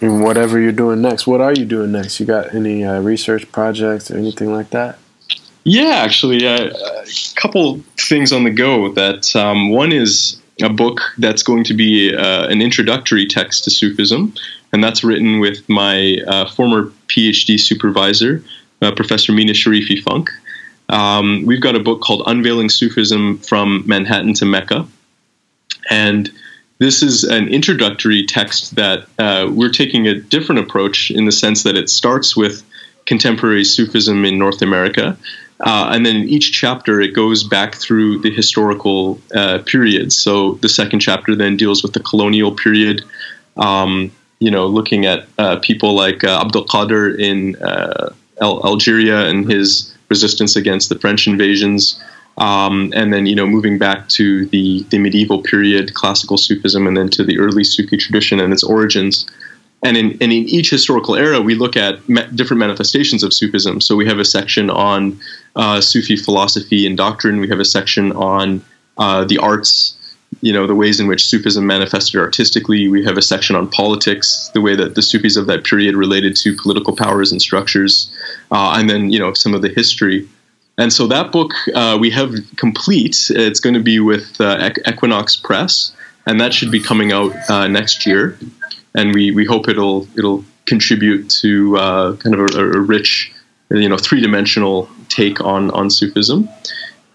whatever you're doing next. What are you doing next? You got any uh, research projects or anything like that? Yeah, actually, uh, a couple things on the go. That um, one is a book that's going to be uh, an introductory text to Sufism and that's written with my uh, former PhD supervisor, uh, Professor Meena Sharify-Funk. Um, we've got a book called Unveiling Sufism from Manhattan to Mecca. And this is an introductory text that uh, we're taking a different approach in the sense that it starts with contemporary Sufism in North America. Uh, and then in each chapter, it goes back through the historical uh, periods. So the second chapter then deals with the colonial period. Um, you know, looking at uh, people like uh, Abdul Qadir in uh, Al- Algeria and his resistance against the French invasions. Um, and then, you know, moving back to the, the medieval period, classical Sufism, and then to the early Sufi tradition and its origins. And in, and in each historical era, we look at different manifestations of Sufism. So we have a section on uh, Sufi philosophy and doctrine. We have a section on uh, the arts, you know, the ways in which Sufism manifested artistically. We have a section on politics, the way that the Sufis of that period related to political powers and structures, uh, and then, you know, some of the history. And so that book uh, we have complete. It's going to be with uh, Equinox Press, and that should be coming out uh, next year. And we, we hope it'll it'll contribute to uh, kind of a, a, rich, you know, three dimensional take on on Sufism.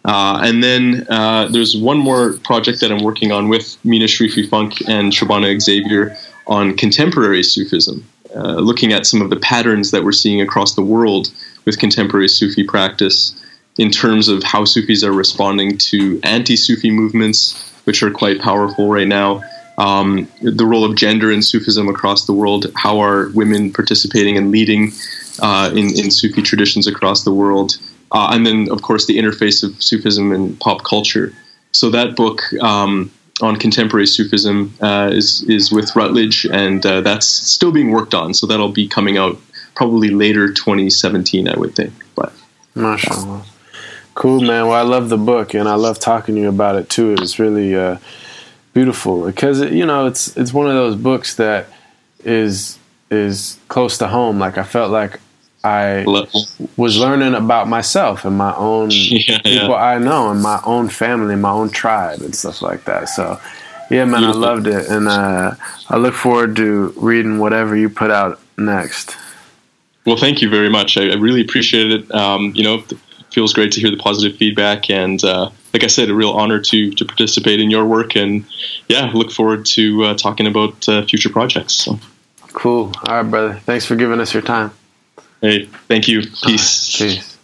Uh, and then uh, there's one more project that I'm working on with Meena Sharify-Funk and Shobhana Xavier on contemporary Sufism, uh, looking at some of the patterns that we're seeing across the world with contemporary Sufi practice in terms of how Sufis are responding to anti Sufi movements, which are quite powerful right now. Um, the role of gender in Sufism across the world, how are women participating and leading uh, in, in Sufi traditions across the world, uh, and then, of course, the interface of Sufism and pop culture. So that book um, on contemporary Sufism uh, is is with Routledge, and uh, that's still being worked on. So that'll be coming out probably later 2017, I would think. But mashallah, cool, man. Well, I love the book, and I love talking to you about it too. It's really uh, beautiful because you know it's it's one of those books that is is close to home. Like I felt like I was learning about myself and my own yeah, people yeah. I know and my own family, my own tribe and stuff like that. So, yeah, man, Beautiful. I loved it, and uh, I look forward to reading whatever you put out next. Well, thank you very much. I, I really appreciate it. Um, you know, feels great to hear the positive feedback, and uh, like I said, a real honor to to participate in your work. And yeah, look forward to uh, talking about uh, future projects. So. Cool. All right, brother. Thanks for giving us your time. Hey, thank you. Peace. Right, peace.